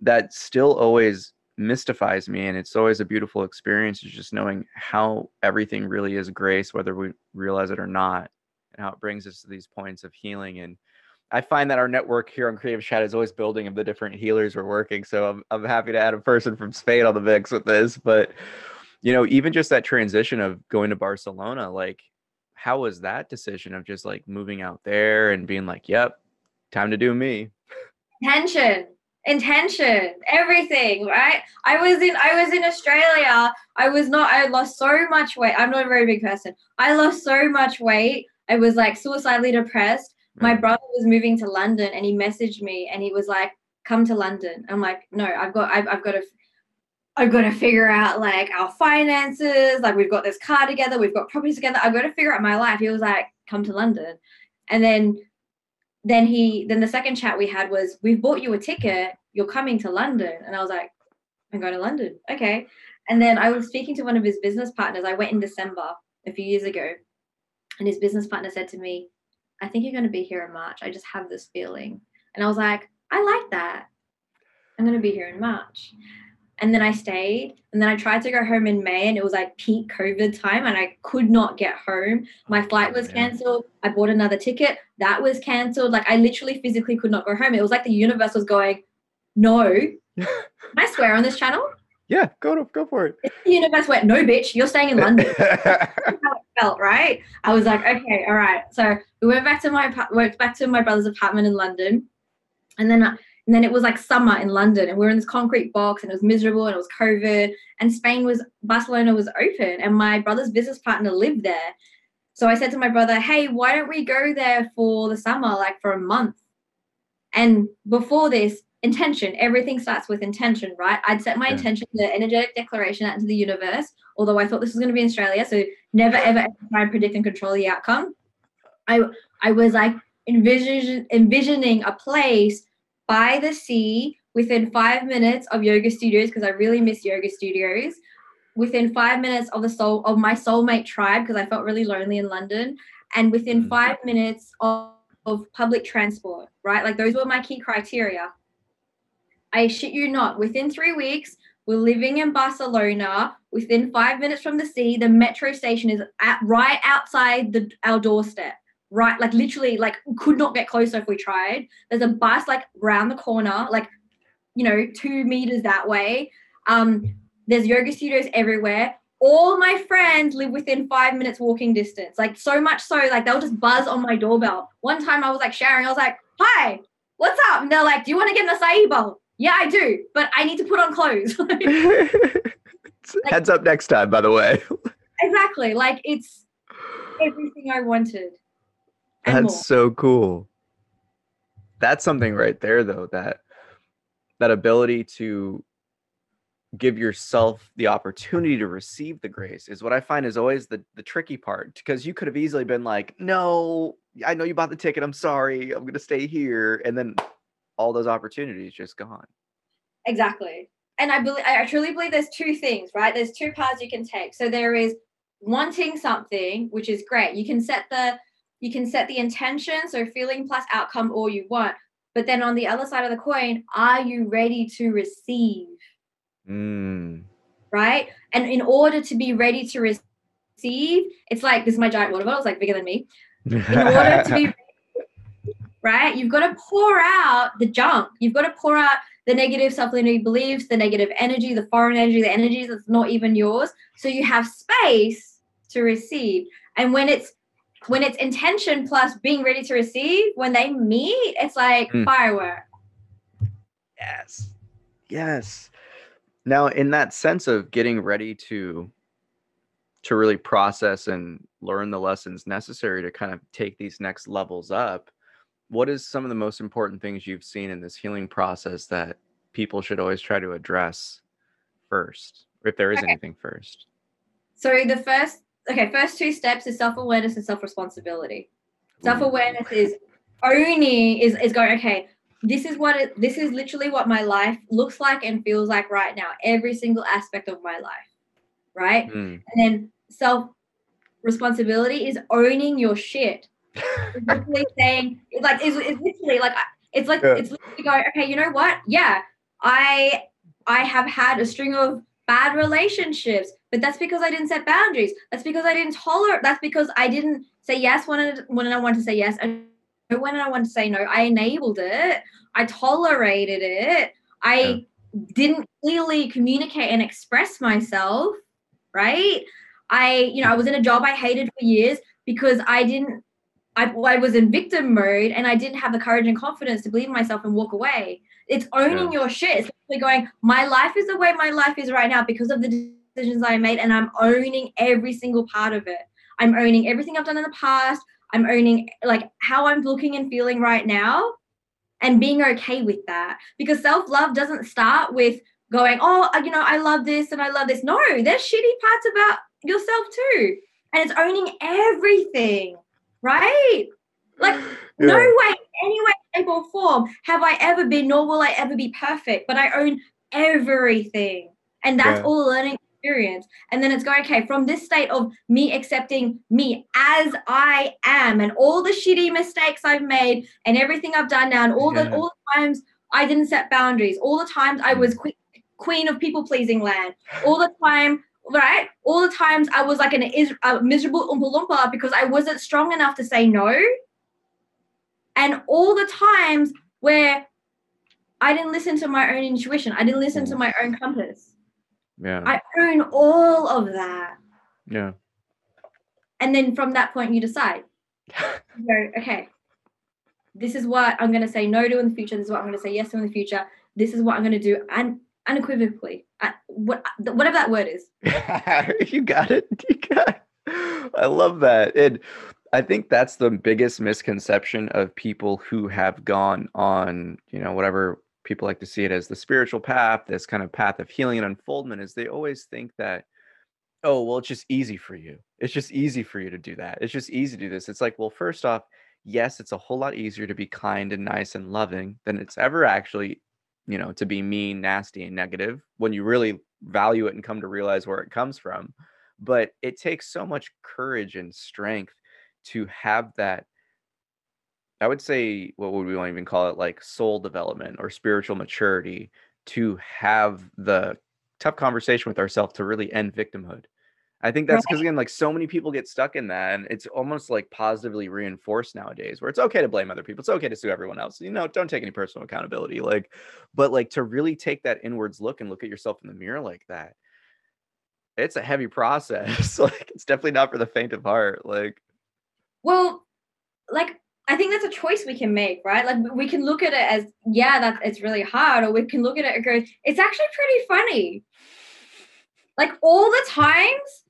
that still always mystifies me and it's always a beautiful experience is just knowing how everything really is grace whether we realize it or not and how it brings us to these points of healing and I find that our network here on Creatives Chat is always building of the different healers we're working. So I'm I'm happy to add a person from Spain on the mix with this. But you know, even just that transition of going to Barcelona, like how was that decision of just like moving out there and being like, yep, time to do me. intention intention everything right i was in i was in australia i was not i lost so much weight i'm not a very big person i lost so much weight i was like suicidally depressed my brother was moving to london and he messaged me and he was like come to london i'm like no i've got i've, I've got to I've got to figure out like our finances. Like we've got this car together, we've got properties together. I've got to figure out my life. He was like, "Come to London," and then then he then the second chat we had was we've bought you a ticket you're coming to london and i was like i'm going to london okay and then i was speaking to one of his business partners i went in december a few years ago and his business partner said to me i think you're going to be here in march i just have this feeling and i was like i like that i'm going to be here in march and then i stayed and then i tried to go home in may and it was like peak covid time and i could not get home my oh, flight was cancelled. I bought another ticket. That was cancelled. Like I literally physically could not go home. It was like the universe was going, no. Can I swear on this channel? Yeah, go to go for it. The universe went, no, bitch, you're staying in London. How it felt, right? I was like, okay, all right. So we went back to my went back to my brother's apartment in London, and then and then it was like summer in London, and we were in this concrete box, and it was miserable, and it was COVID, and Spain was Barcelona was open, and my brother's business partner lived there. So I said to my brother, hey, why don't we go there for the summer, like for a month? And before this, intention, everything starts with intention, right? I'd set my Yeah. intention, the energetic declaration out into the universe, although I thought this was going to be in Australia. So never, ever, ever try and predict and control the outcome. I, I was like envision, envisioning a place by the sea within five minutes of yoga studios because I really miss yoga studios. Within five minutes of the soul of my soulmate tribe because I felt really lonely in London, and within Mm. five minutes of, of public transport. Right, like those were my key criteria. I shit you not. Within three weeks, we're living in Barcelona. Within five minutes from the sea, the metro station is at right outside the our doorstep. Right, like literally, like could not get closer if we tried. There's a bus like round the corner, like you know, two meters that way. Um, there's yoga studios everywhere. all my friends live within five minutes walking distance. Like so much so, like they'll just buzz on my doorbell. One time I was like sharing, I was like, "Hi, what's up?" And they're like, "Do you want to get an acai bowl?" Yeah, I do, but I need to put on clothes. Heads up next time, by the way. exactly. Like it's everything I wanted. And That's more. so cool. That's something right there though that that ability to give yourself the opportunity to receive the grace is what I find is always the the tricky part because you could have easily been like, "No, I know you bought the ticket. I'm sorry. I'm going to stay here." And then all those opportunities just gone. Exactly. And I believe I truly believe there's two things, right? There's two paths you can take. So there is wanting something, which is great. You can set the you can set the intention, so feeling plus outcome all you want. But then on the other side of the coin, are you ready to receive? Mm. Right? And in order to be ready to receive, it's like this is my giant water bottle, it's like bigger than me. In order to be right, you've got to pour out the junk. You've got to pour out the negative self-limiting beliefs, the negative energy, the foreign energy, the energy that's not even yours. So you have space to receive. And when it's when it's intention plus being ready to receive, when they meet, it's like Mm. firework. Yes. Yes. Now, in that sense of getting ready to to really process and learn the lessons necessary to kind of take these next levels up, what is some of the most important things you've seen in this healing process that people should always try to address first, or if there is Okay. anything first? So the first okay, first two steps is self-awareness and self-responsibility. Self-awareness is owning is is going okay. This is what it. This is literally what my life looks like and feels like right now. Every single aspect of my life, right? Mm. And then self responsibility is owning your shit. It's literally saying like it's, it's literally like it's like Yeah. it's literally going okay. You know what? Yeah, I I have had a string of bad relationships, but that's because I didn't set boundaries. That's because I didn't tolerate. That's because I didn't say yes when I, when I wanted to say yes and when I wanted to say no. I enabled it. I tolerated it. I didn't clearly communicate and express myself. Right? I you know I was in a job I hated for years because I didn't. I, I was in victim mode and I didn't have the courage and confidence to believe in myself and walk away. It's owning your shit. It's literally going, my life is the way my life is right now because of the decisions I made, and I'm owning every single part of it. I'm owning everything I've done in the past. I'm owning like how I'm looking and feeling right now and being okay with that. Because self-love doesn't start with going, oh, uh, you know, I love this and I love this. No, there's shitty parts about yourself too. And it's owning everything, right? Like no way, any way, shape, or form have I ever been, nor will I ever be perfect. But I own everything. And that's Yeah. all a learning experience. And then it's going, okay, from this state of me accepting me as I am and all the shitty mistakes I've made and everything I've done now, and all the all the times I didn't set boundaries, all the times I was mm. que- queen of people pleasing land, all the time right? All the times I was like an is a miserable Oompa Loompa because I wasn't strong enough to say no. And all the times where I didn't listen to my own intuition, I didn't listen to mm. my own compass. Yeah. I own all of that. yeah. And then from that point, you decide. You go, okay, this is what I'm going to say no to in the future. This is what I'm going to say yes to in the future. This is what I'm going to do and unequivocally. What, whatever that word is. you got it. You got it. I love that. And I think that's the biggest misconception of people who have gone on, you know, whatever people like to see it as the spiritual path, this kind of path of healing and unfoldment, is they always think that, oh, well, it's just easy for you. It's just easy for you to do that. It's just easy to do this. It's like, well, first off, yes, it's a whole lot easier to be kind and nice and loving than it's ever actually, you know, to be mean, nasty, and negative when you really value it and come to realize where it comes from. But it takes so much courage and strength to have that. I would say, what would we want to even call it? Like soul development or spiritual maturity to have the tough conversation with ourselves to really end victimhood. I think that's because again, like so many people get stuck in that, and it's almost like positively reinforced nowadays, where it's okay to blame other people, it's okay to sue everyone else. You know, don't take any personal accountability. Like, but like to really take that inwards look and look at yourself in the mirror like that. it's a heavy process. like it's definitely not for the faint of heart. Like Well, like I think that's a choice we can make, right? Like we can look at it as, yeah, that it's really hard, or we can look at it and go, it's actually pretty funny. Like all the times,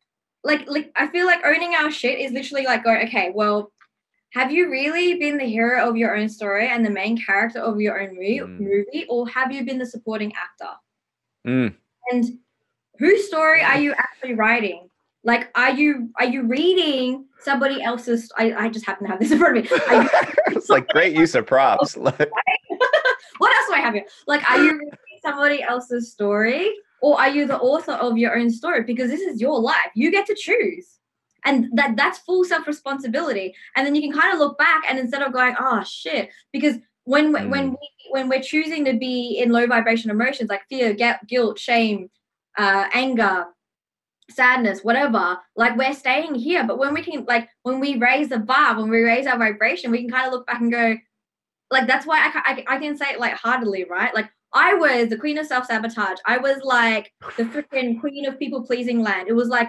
like like I feel like owning our shit is literally like going, okay, well, have you really been the hero of your own story and the main character of your own movie, Mm. movie or have you been the supporting actor? mm, and whose story are you actually writing like are you are you reading somebody else's i, I just happen to have this in front of me it's like great use of props. What else do i have here like are you reading somebody else's story or are you the author of your own story? Because this is your life. You get to choose. And that that's full self responsibility and then you can kind of look back and instead of going oh shit because when we when we when we're choosing to be in low vibration emotions like fear guilt shame uh anger sadness whatever like we're staying here. But when we can like when we raise the bar when we raise our vibration we can kind of look back and go like that's why I, I, I can say it like heartedly right? Like i was the queen of self-sabotage i was like the freaking queen of people pleasing land it was like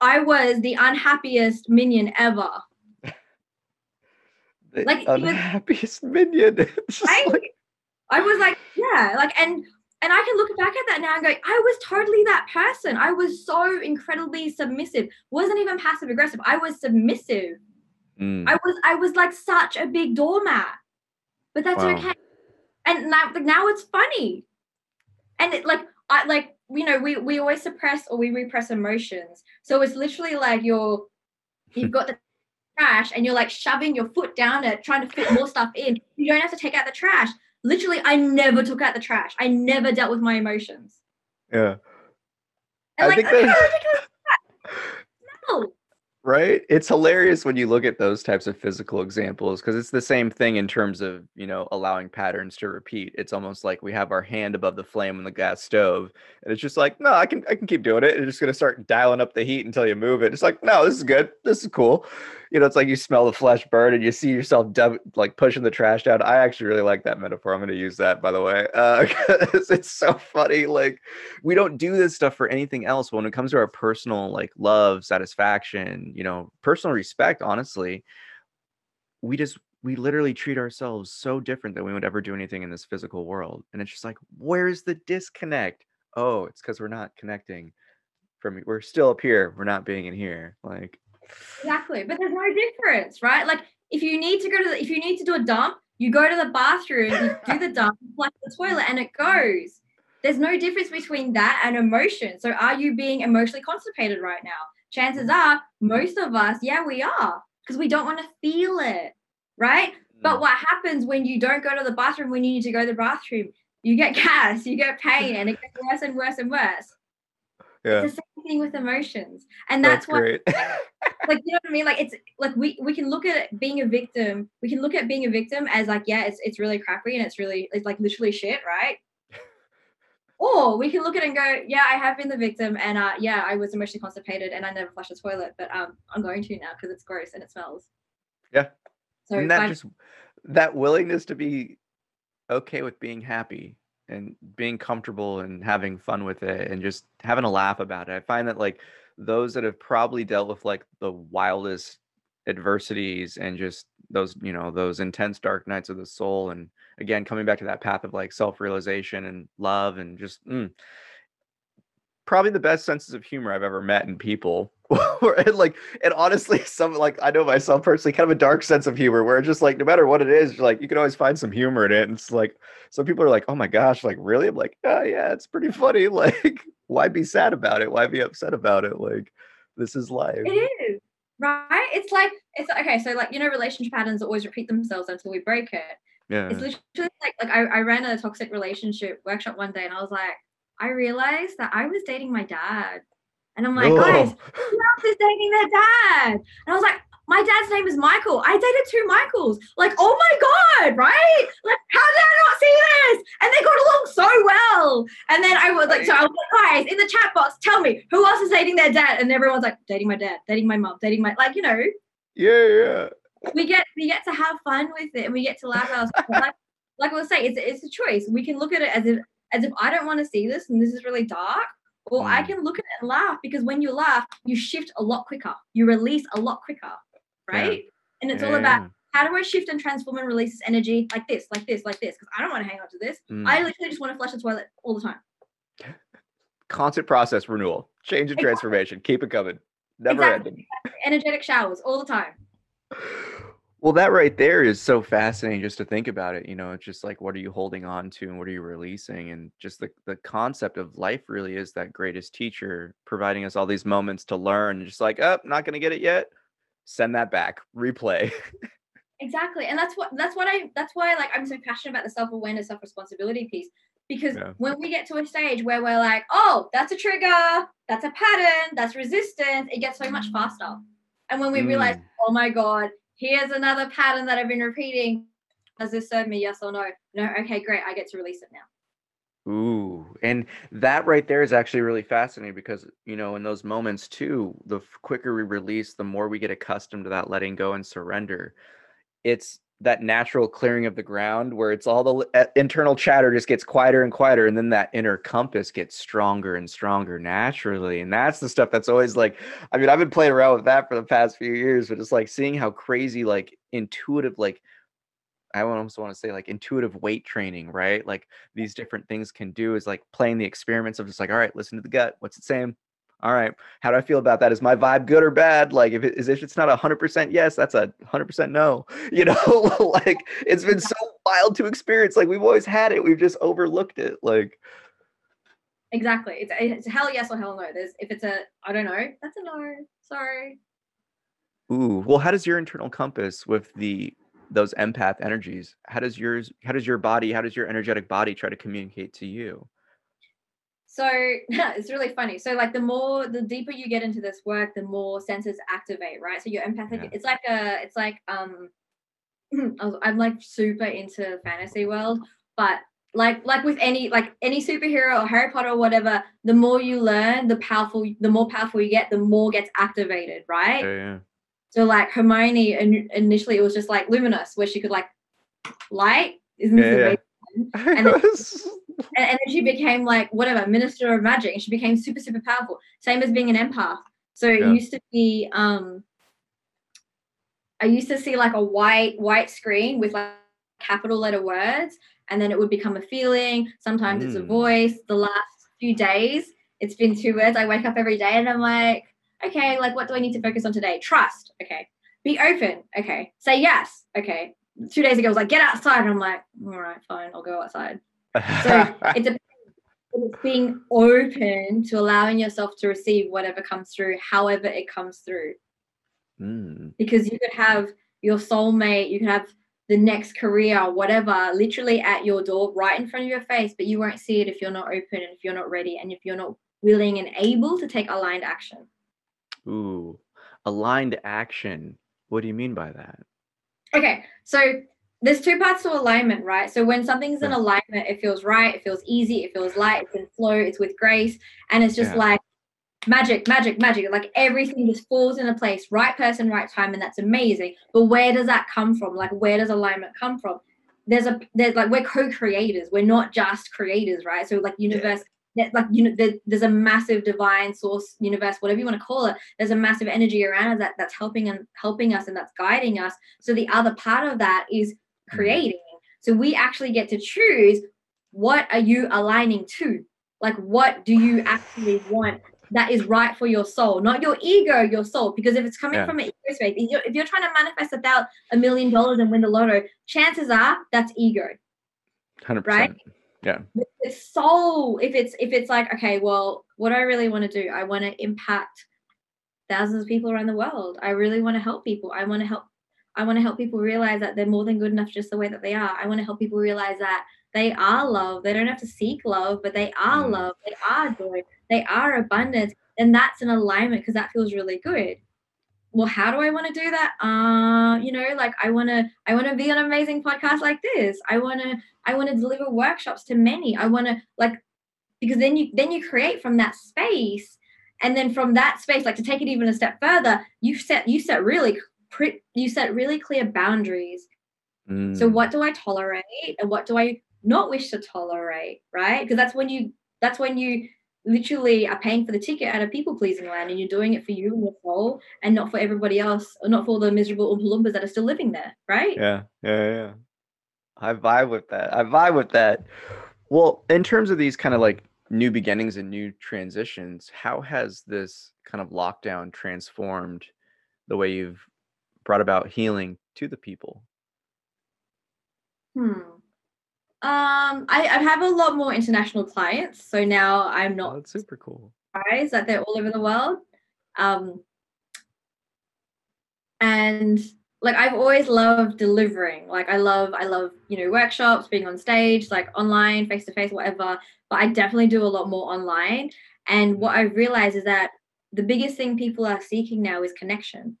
i was the unhappiest minion ever the Like, unhappiest minion. It's just Right? like, I was like, yeah, like, and and I can look back at that now and go, I was totally that person. I was so incredibly submissive. wasn't even passive aggressive. I was submissive. mm, I was I was like such a big doormat. But that's Wow. okay. And now now it's funny. And it like I like you know, we we always suppress or we repress emotions. So it's literally like you're you've got the trash and you're like shoving your foot down it, trying to fit more stuff in. You don't have to take out the trash. Literally, I never took out the trash. I never dealt with my emotions. yeah. And I like, think how that- ridiculous is that? No. Right? It's hilarious when you look at those types of physical examples because it's the same thing in terms of you know allowing patterns to repeat. It's almost like we have our hand above the flame on the gas stove and it's just like no i can i can keep doing it it's just going to start dialing up the heat until you move it. It's like no this is good. This is cool. You know it's like you smell the flesh burn and you see yourself like pushing the trash down. I actually really like that metaphor. I'm going to use that by the way uh it's so funny like we don't do this stuff for anything else but when it comes to our personal like love satisfaction you know personal respect honestly we just we literally treat ourselves so different than we would ever do anything in this physical world and it's just like where's the disconnect oh it's because we're not connecting from we're still up here we're not being in here like Exactly. But there's no difference, right? Like if you need to go to the, if you need to do a dump, you go to the bathroom, you do the dump, flush the toilet, and it goes. There's no difference between that and emotion. So are you being emotionally constipated right now? Chances are most of us, yeah, we are, because we don't want to feel it, right? Mm. But what happens when you don't go to the bathroom when you need to go to the bathroom? You get gas, you get pain, and it gets worse and worse and worse. yeah It's the same thing with emotions. And that's, that's why great like you know what I mean? Like it's like we we can look at it being a victim. We can look at being a victim as like yeah, it's it's really crappy and it's really it's like literally shit, right? Or we can look at it and go, yeah, I have been the victim, and uh, yeah, I was emotionally constipated, and I never flushed the toilet, but um, I'm going to now because it's gross and it smells. Yeah. So and that fine. just that willingness to be okay with being happy and being comfortable and having fun with it and just having a laugh about it i find that like those that have probably dealt with like the wildest adversities and just those you know those intense dark nights of the soul and again coming back to that path of like self-realization and love and just mm, probably the best senses of humor i've ever met in people. And like and honestly some like i know myself personally kind of a dark sense of humor where it's just like no matter what it is like you can always find some humor in it and it's like some people are like oh my gosh like really? I'm like oh yeah it's pretty funny. Like why be sad about it? Why be upset about it? Like this is life. It is right. It's like it's okay. So like you know, relationship patterns always repeat themselves until we break it. yeah It's literally like like I, I ran a toxic relationship workshop one day and I was like, I realized that I was dating my dad. And I'm like, guys, who else is dating their dad? And I was like, my dad's name is Michael. I dated two Michaels. Like, oh my God, right? Like, how did I not see this? And they got along so well. And then I was like, so I was like, guys, in the chat box, tell me who else is dating their dad? And everyone's like, dating my dad, dating my mom, dating my like, you know, yeah yeah we get we get to have fun with it and we get to laugh ourselves. like, like I was saying, it's it's a choice. We can look at it as if as if I don't want to see this and this is really dark, or I Mm. can look at it and laugh because when you laugh, you shift a lot quicker, you release a lot quicker, right? And it's all about how do I shift and transform and release this energy like this, like this, like this? Because I don't want to hang on to this. Mm. I literally just want to flush the toilet all the time. constant process renewal, change and Exactly. transformation. Keep it coming. Never Exactly. ending. Energetic showers all the time. Well, that right there is so fascinating just to think about it. You know, it's just like what are you holding on to and what are you releasing? And just the, the concept of life really is that greatest teacher providing us all these moments to learn. and Just like, oh, not going to get it yet. Send that back, replay. Exactly. And that's what that's what I that's why like I'm so passionate about the self-awareness, self-responsibility piece. Because Yeah. when we get to a stage where we're like, oh, that's a trigger, that's a pattern, that's resistance, it gets so much faster. And when we realize, Mm. oh my God, here's another pattern that I've been repeating. Does this serve me? Yes or no? No, okay, great. I get to release it now. Ooh, and that right there is actually really fascinating because, you know, in those moments too, the quicker we release, the more we get accustomed to that letting go and surrender. It's that natural clearing of the ground where it's all the internal chatter just gets quieter and quieter, and then that inner compass gets stronger and stronger naturally. And that's the stuff that's always like, I mean, I've been playing around with that for the past few years, but it's like seeing how crazy, like intuitive, like I almost want to say like intuitive weight training, right? Like these different things can do is like playing the experiments of just like, all right, listen to the gut. What's it saying? All right, how do I feel about that? Is my vibe good or bad? Like if it is if it's not a hundred percent yes, that's a hundred percent no. You know, like it's been so wild to experience. Like we've always had it, we've just overlooked it. Like Exactly. It's it's hell yes or hell no. There's if it's a I don't know, that's a no. Sorry. Ooh, well, how does your internal compass with the those empath energies? How does yours? How does your body? How does your energetic body try to communicate to you? So it's really funny. So like the more the deeper you get into this work, the more senses activate, right? So your empathic, Yeah. it's like a, it's like um, I'm like super into fantasy world, but like like with any like any superhero or Harry Potter or whatever, the more you learn, the powerful, the more powerful you get, the more gets activated, right? Yeah, yeah. So like Hermione, in, initially it was just like luminous, where she could like light. Isn't this Yeah, amazing? And then- and, and then she became like whatever minister of magic and she became super super powerful same as being an empath so it Yeah. used to be um i used to see like a white white screen with like capital letter words and then it would become a feeling sometimes it's a Mm. voice the last few days it's been two words i wake up every day and i'm like okay like what do i need to focus on today? Trust. Okay. Be open. Okay. Say yes. Okay. Two days ago I was like get outside. And i'm like all right fine. I'll go outside. So it depends. It's being open to allowing yourself to receive whatever comes through, however it comes through. Mm, Because you could have your soulmate, you could have the next career, whatever, literally at your door, right in front of your face, but you won't see it if you're not open and if you're not ready and if you're not willing and able to take aligned action. Ooh, aligned action. What do you mean by that? Okay, so there's two parts to alignment, right? So when something's in Yeah. alignment, it feels right, it feels easy, it feels light, it's in flow, it's with grace, and it's just Yeah. like magic, magic, magic. Like everything just falls into place, right person, right time, and that's amazing. But where does that come from? Like where does alignment come from? There's a there's like we're co-creators. We're not just creators, right? So like universe. Like you know, there, there's a massive divine source, universe, whatever you want to call it. There's a massive energy around us that that's helping and helping us, and that's guiding us. So the other part of that is Mhm. creating. So we actually get to choose what are you aligning to? Like what do you actually want that is right for your soul, not your ego, your soul. Because if it's coming Yeah. from an ego space, if you're, if you're trying to manifest about a million dollars and win the lotto, chances are that's ego. 100%. It's soul. If it's if it's like, okay, well, what do I really want to do? I want to impact thousands of people around the world. I really want to help people. I want to help I want to help people realize that they're more than good enough just the way that they are. I want to help people realize that they are love. They don't have to seek love, but they are Mm. love. They are joy. They are abundance. And that's an alignment because that feels really good. Well, how do I want to do that? Uh, you know, like I want to I want to be on an amazing podcast like this. I want to I want to deliver workshops to many. I want to like because then you then you create from that space and then from that space like to take it even a step further, you set you set really pre- you set really clear boundaries so Mm, what do I tolerate and what do I not wish to tolerate, right? Because that's when you that's when you literally are paying for the ticket at a people pleasing land and you're doing it for you and your soul and not for everybody else or not for the miserable Oompa that are still living there, right? Yeah, yeah, yeah. I vibe with that. I vibe with that. Well, in terms of these kind of like new beginnings and new transitions, how has this kind of lockdown transformed the way you've brought about healing to the people? Hmm. Um, I, I have a lot more international clients, so now I'm Oh, not that's super cool. surprised that they're all over the world. Um, and like I've always loved delivering. Like I love, I love, you know, workshops, being on stage, like online, face to face, whatever. But I definitely do a lot more online. And what I realize is that the biggest thing people are seeking now is connection.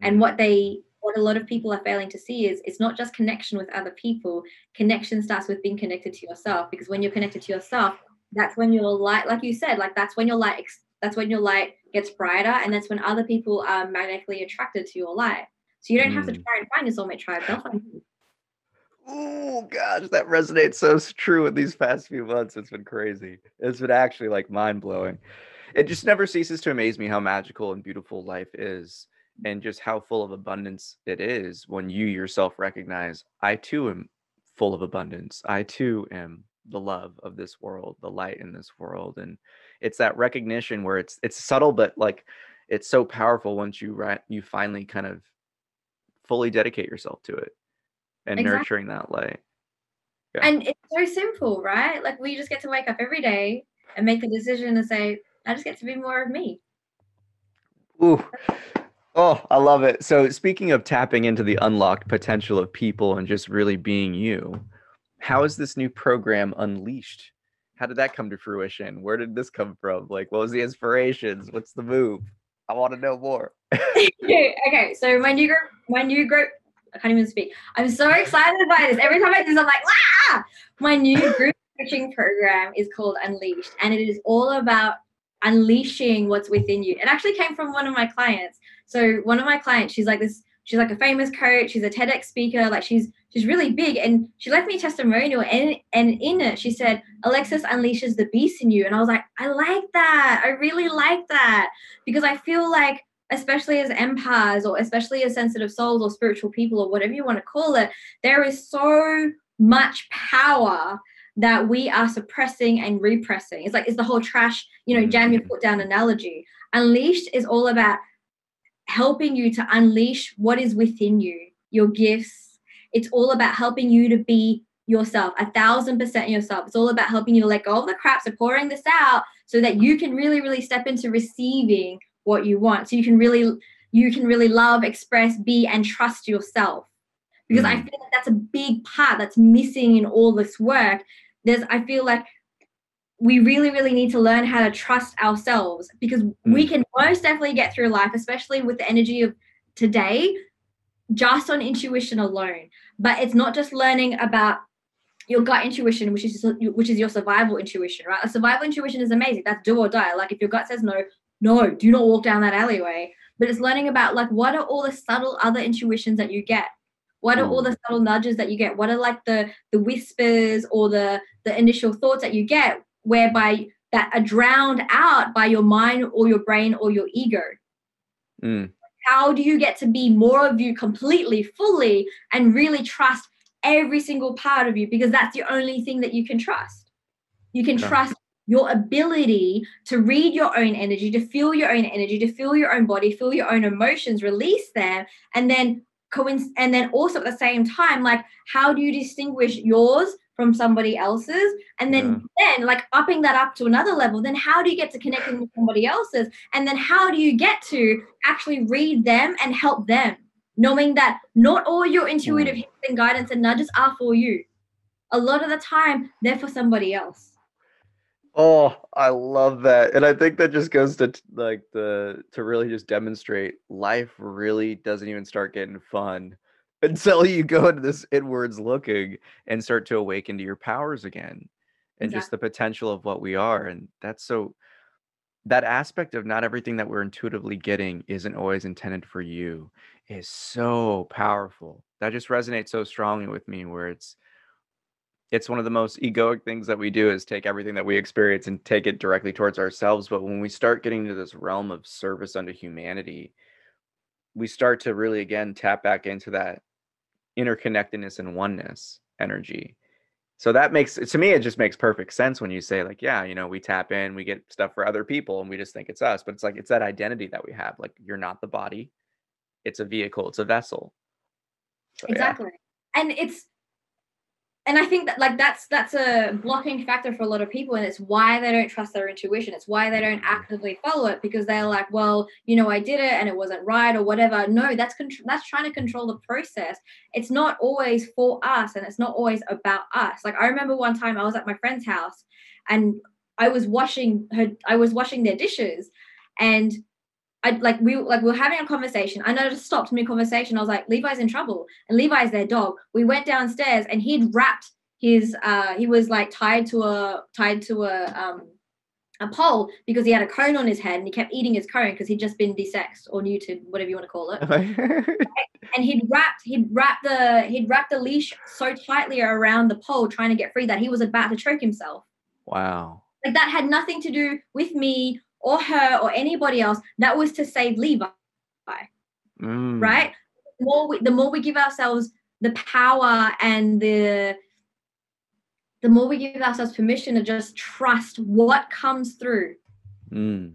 And Mm. what they what a lot of people are failing to see is it's not just connection with other people. Connection starts with being connected to yourself because when you're connected to yourself, that's when your light, like you said, like that's when your light, ex- that's when your light gets brighter, and that's when other people are magnetically attracted to your light. So you don't have to Mm. try and find your soulmate tribe; they'll find you. Oh gosh, that resonates so true in these past few months. It's been crazy. It's been actually like mind blowing. It just never ceases to amaze me how magical and beautiful life is, and just how full of abundance it is when you yourself recognize, I too am full of abundance. I too am the love of this world, the light in this world, and it's that recognition where it's it's subtle, but like it's so powerful once you ri- you finally kind of fully dedicate yourself to it and Exactly. nurturing that light. Yeah. And it's so simple, right? Like we just get to wake up every day and make the decision to say, "I just get to be more of me." Ooh. Oh, I love it. So, speaking of tapping into the unlocked potential of people and just really being you, how is this new program unleashed? How did that come to fruition? Where did this come from? Like, what was the inspirations? What's the move? I want to know more. okay, so my new group, my new group, I can't even speak. I'm so excited by this. Every time I do this, I'm like, ah! My new group coaching program is called Unleashed, and it is all about unleashing what's within you. It actually came from one of my clients. So one of my clients, she's like this, she's like a famous coach, she's a TEDx speaker, like she's she's really big, and she left me a testimonial, and and in it she said, Alexis unleashes the beast in you, and I was like, I like that, I really like that. Because I feel like especially as empaths or especially as sensitive souls or spiritual people or whatever you want to call it, there is so much power that we are suppressing and repressing. It's like it's the whole trash, you know, jam your foot mm-hmm. down analogy. Unleashed is all about helping you to unleash what is within you, your gifts. It's all about helping you to be yourself, a thousand percent yourself. It's all about helping you to let go of the crap, so pouring this out so that you can really, really step into receiving what you want. So you can really, you can really love, express, be, and trust yourself. Because I Mm. feel like that's a big part that's missing in all this work. There's, I feel like we really, really need to learn how to trust ourselves because hmm. we can most definitely get through life, especially with the energy of today, just on intuition alone. But it's not just learning about your gut intuition, which is which is your survival intuition, right? A survival intuition is amazing. That's do or die. Like if your gut says no, no, do not walk down that alleyway. But it's learning about like what are all the subtle other intuitions that you get? What are all hmm. the subtle nudges that you get? What are like the the whispers or the the initial thoughts that you get whereby that are drowned out by your mind or your brain or your ego? Mm. How do you get to be more of you completely, fully, and really trust every single part of you? Because that's the only thing that you can trust. You can Yeah. trust your ability to read your own energy, to feel your own energy, to feel your own body, feel your own emotions, release them, and then coinc- and then also at the same time, like how do you distinguish yours from somebody else's? And then then like upping that up to another level, then how do you get to connecting with somebody else's? And then how do you get to actually read them and help them? Knowing that not all your intuitive mm. hints and guidance and nudges are for you. A lot of the time, they're for somebody else. Oh, I love that. And I think that just goes to like the to really just demonstrate life really doesn't even start getting fun until you go into this inwards looking and start to awaken to your powers again and just the potential of what we are. And that's so that aspect of not everything that we're intuitively getting isn't always intended for you is so powerful. That just resonates so strongly with me where it's it's one of the most egoic things that we do is take everything that we experience and take it directly towards ourselves but when we start getting into this realm of service unto humanity we start to really again tap back into that interconnectedness and oneness energy. So that makes to me it just makes perfect sense when you say like yeah you know we tap in we get stuff for other people and we just think it's us but it's like it's that identity that we have like you're not the body it's a vehicle it's a vessel. So, yeah. exactly. And it's and i think that like that's that's a blocking factor for a lot of people and it's why they don't trust their intuition. It's why they don't actively follow it because they're like well you know i did it and it wasn't right or whatever. No that's contr- that's trying to control the process. It's not always for us and it's not always about us. Like i remember one time i was at my friend's house and i was washing her i was washing their dishes and I like we like we were having a conversation. I know just stopped mid conversation. I was like, Levi's in trouble, and Levi's their dog. We went downstairs, and he'd wrapped his. uh He was like tied to a tied to a um a pole because he had a cone on his head, and he kept eating his cone because he'd just been desexed or neutered, whatever you want to call it. And he'd wrapped he'd wrapped the he'd wrapped the leash so tightly around the pole, trying to get free that he was about to choke himself. wow Like that had nothing to do with me or her or anybody else. That was to save Levi Mm. right? The more we, the more we give ourselves the power and the the more we give ourselves permission to just trust what comes through Mm.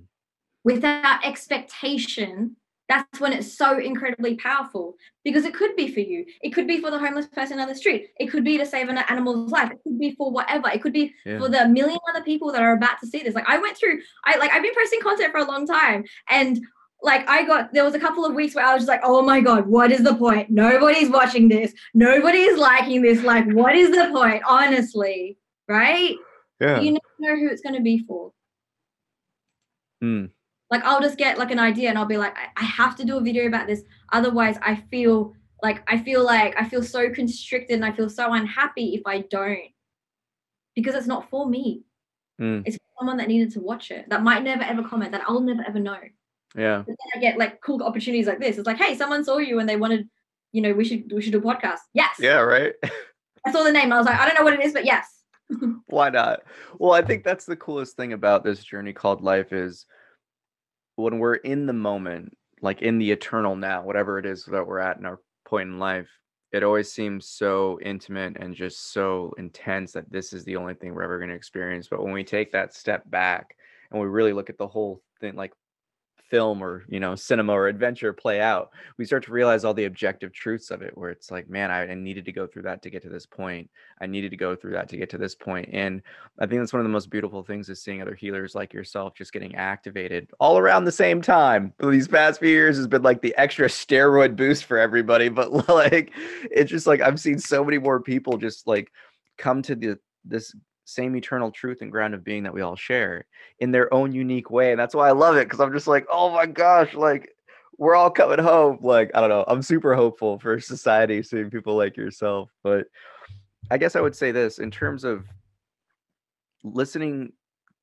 without expectation that's when it's so incredibly powerful because it could be for you. It could be for the homeless person on the street. It could be to save an animal's life. It could be for whatever. It could be Yeah. for the million other people that are about to see this. Like i went through i like i've been posting content for a long time and like i got there was a couple of weeks where i was just like oh my god what is the point? Nobody's watching this. Nobody is liking this. Like what is the point honestly? Right? Yeah. You never know who it's going to be for. Mm. Like I'll just get like an idea and I'll be like, I, I have to do a video about this. Otherwise, I feel like I feel like I feel so constricted and I feel so unhappy if I don't. Because it's not for me. Mm. It's someone that needed to watch it that might never ever comment, that I'll never ever know. yeah But then I get like cool opportunities like this. It's like, hey, someone saw you and they wanted, you know, we should we should do a podcast. Yes. yeah right I saw the name. I was like, I don't know what it is, but yes. why not well i think that's the coolest thing about this journey called life is when we're in the moment like in the eternal now whatever it is that we're at in our point in life it always seems so intimate and just so intense that this is the only thing we're ever going to experience. But when we take that step back and we really look at the whole thing like film or you know cinema or adventure play out we start to realize all the objective truths of it where it's like man I, I needed to go through that to get to this point. I needed to go through that to get to this point. And i think that's one of the most beautiful things is seeing other healers like yourself just getting activated all around the same time. These past few years has been like the extra steroid boost for everybody but like it's just like i've seen so many more people just like come to the this same eternal truth and ground of being that we all share in their own unique way and that's why i love it because i'm just like oh my gosh like we're all coming home like i don't know i'm super hopeful for society seeing people like yourself but i guess i would say this in terms of listening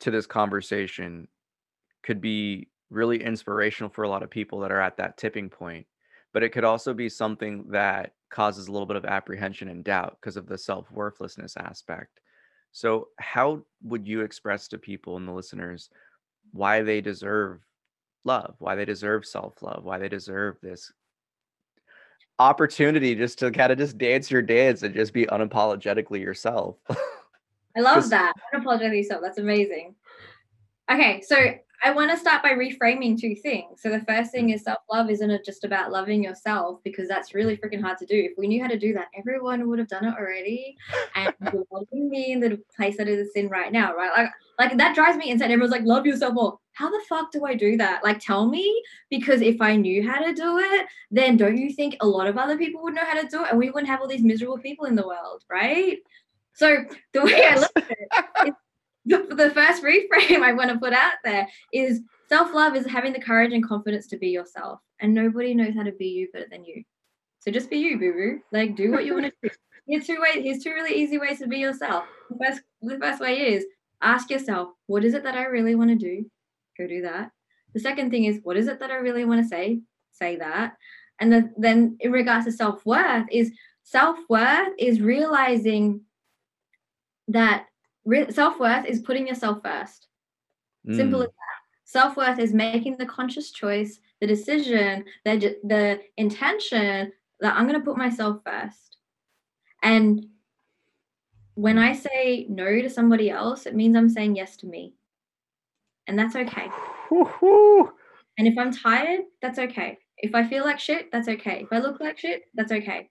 to this conversation could be really inspirational for a lot of people that are at that tipping point but it could also be something that causes a little bit of apprehension and doubt because of the self-worthlessness aspect so how would you express to people and the listeners why they deserve love why they deserve self-love why they deserve this opportunity just to kind of just dance your dance and just be unapologetically yourself I love that. Unapologetically so. That's amazing. Okay, so I want to start by reframing two things. So the first thing mm. is self love isn't it just about loving yourself because that's really freaking hard to do. If we knew how to do that, everyone would have done it already. And you're holding me in the place that it's in right now, right? Like, like that drives me insane. Everyone's like, love yourself more. How the fuck do I do that? Like, tell me because if I knew how to do it, then don't you think a lot of other people would know how to do it, and we wouldn't have all these miserable people in the world, right? So the way I look at it the, the first reframe I want to put out there is self love is having the courage and confidence to be yourself, and nobody knows how to be you better than you. So just be you, boo boo. Like do what you want to do. Here's two ways. Here's two really easy ways to be yourself. The first, the first way is ask yourself, what is it that I really want to do? Go do that. The second thing is, what is it that I really want to say? Say that. And then, then in regards to self worth, is self worth is realizing that re- self worth is putting yourself first. Simple Mm, as that. Self worth is making the conscious choice, the decision, the the intention that I'm going to put myself first. And when I say no to somebody else, it means I'm saying yes to me. And that's okay. woo-hoo. And if I'm tired, that's okay. If I feel like shit, that's okay. If I look like shit, that's okay.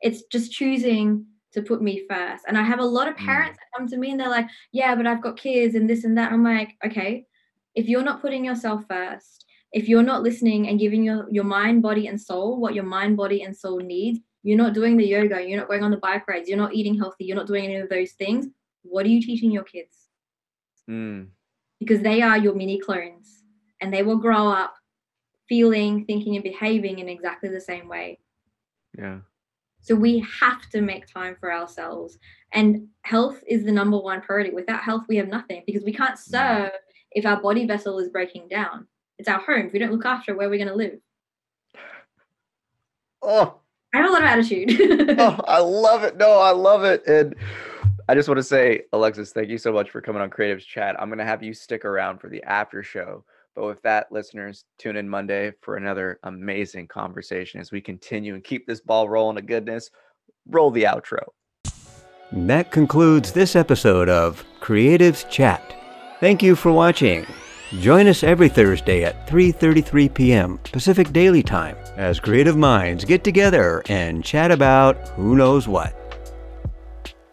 It's just choosing to put me first. And I have a lot of Mm. parents that come to me and they're like, yeah, but I've got kids and this and that. I'm like, okay, if you're not putting yourself first, if you're not listening and giving your, your mind, body, and soul what your mind, body, and soul needs, you're not doing the yoga, you're not going on the bike rides, you're not eating healthy, you're not doing any of those things. What are you teaching your kids? Mm, because they are your mini clones and they will grow up feeling, thinking, and behaving in exactly the same way. yeah. So we have to make time for ourselves. And health is the number one priority. Without health, we have nothing because we can't serve if our body vessel is breaking down. It's our home. If we don't look after it, where are we going to live? Oh, I have a lot of attitude. oh, I love it. No, I love it. And I just want to say, Alexis, thank you so much for coming on Creatives Chat. I'm going to have you stick around for the after show. But with that, listeners, tune in Monday for another amazing conversation as we continue and keep this ball rolling to goodness. Roll the outro. That concludes this episode of Creatives Chat. Thank you for watching. Join us every Thursday at 3:33 p.m. Pacific Daily Time as creative minds get together and chat about who knows what.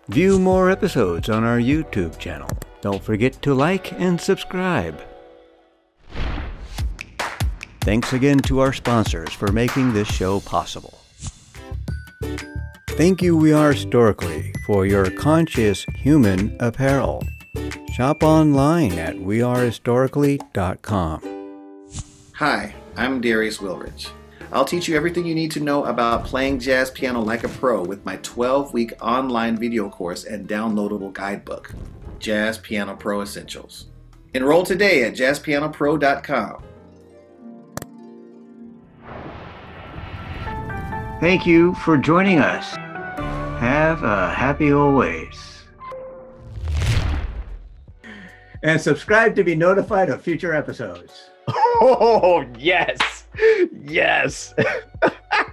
View more episodes on our YouTube channel. Don't forget to like and subscribe. Thanks again to our sponsors for making this show possible. Thank you, We Are Historically, for your conscious human apparel. Shop online at wearehistorically.com. Hi, I'm Darius Wilrich. I'll teach you everything you need to know about playing jazz piano like a pro with my 12 week online video course and downloadable guidebook, Jazz Piano Pro Essentials. Enroll today at jazzpianopro.com. Thank you for joining us. Have a happy always. And subscribe to be notified of future episodes. Oh, yes. Yes.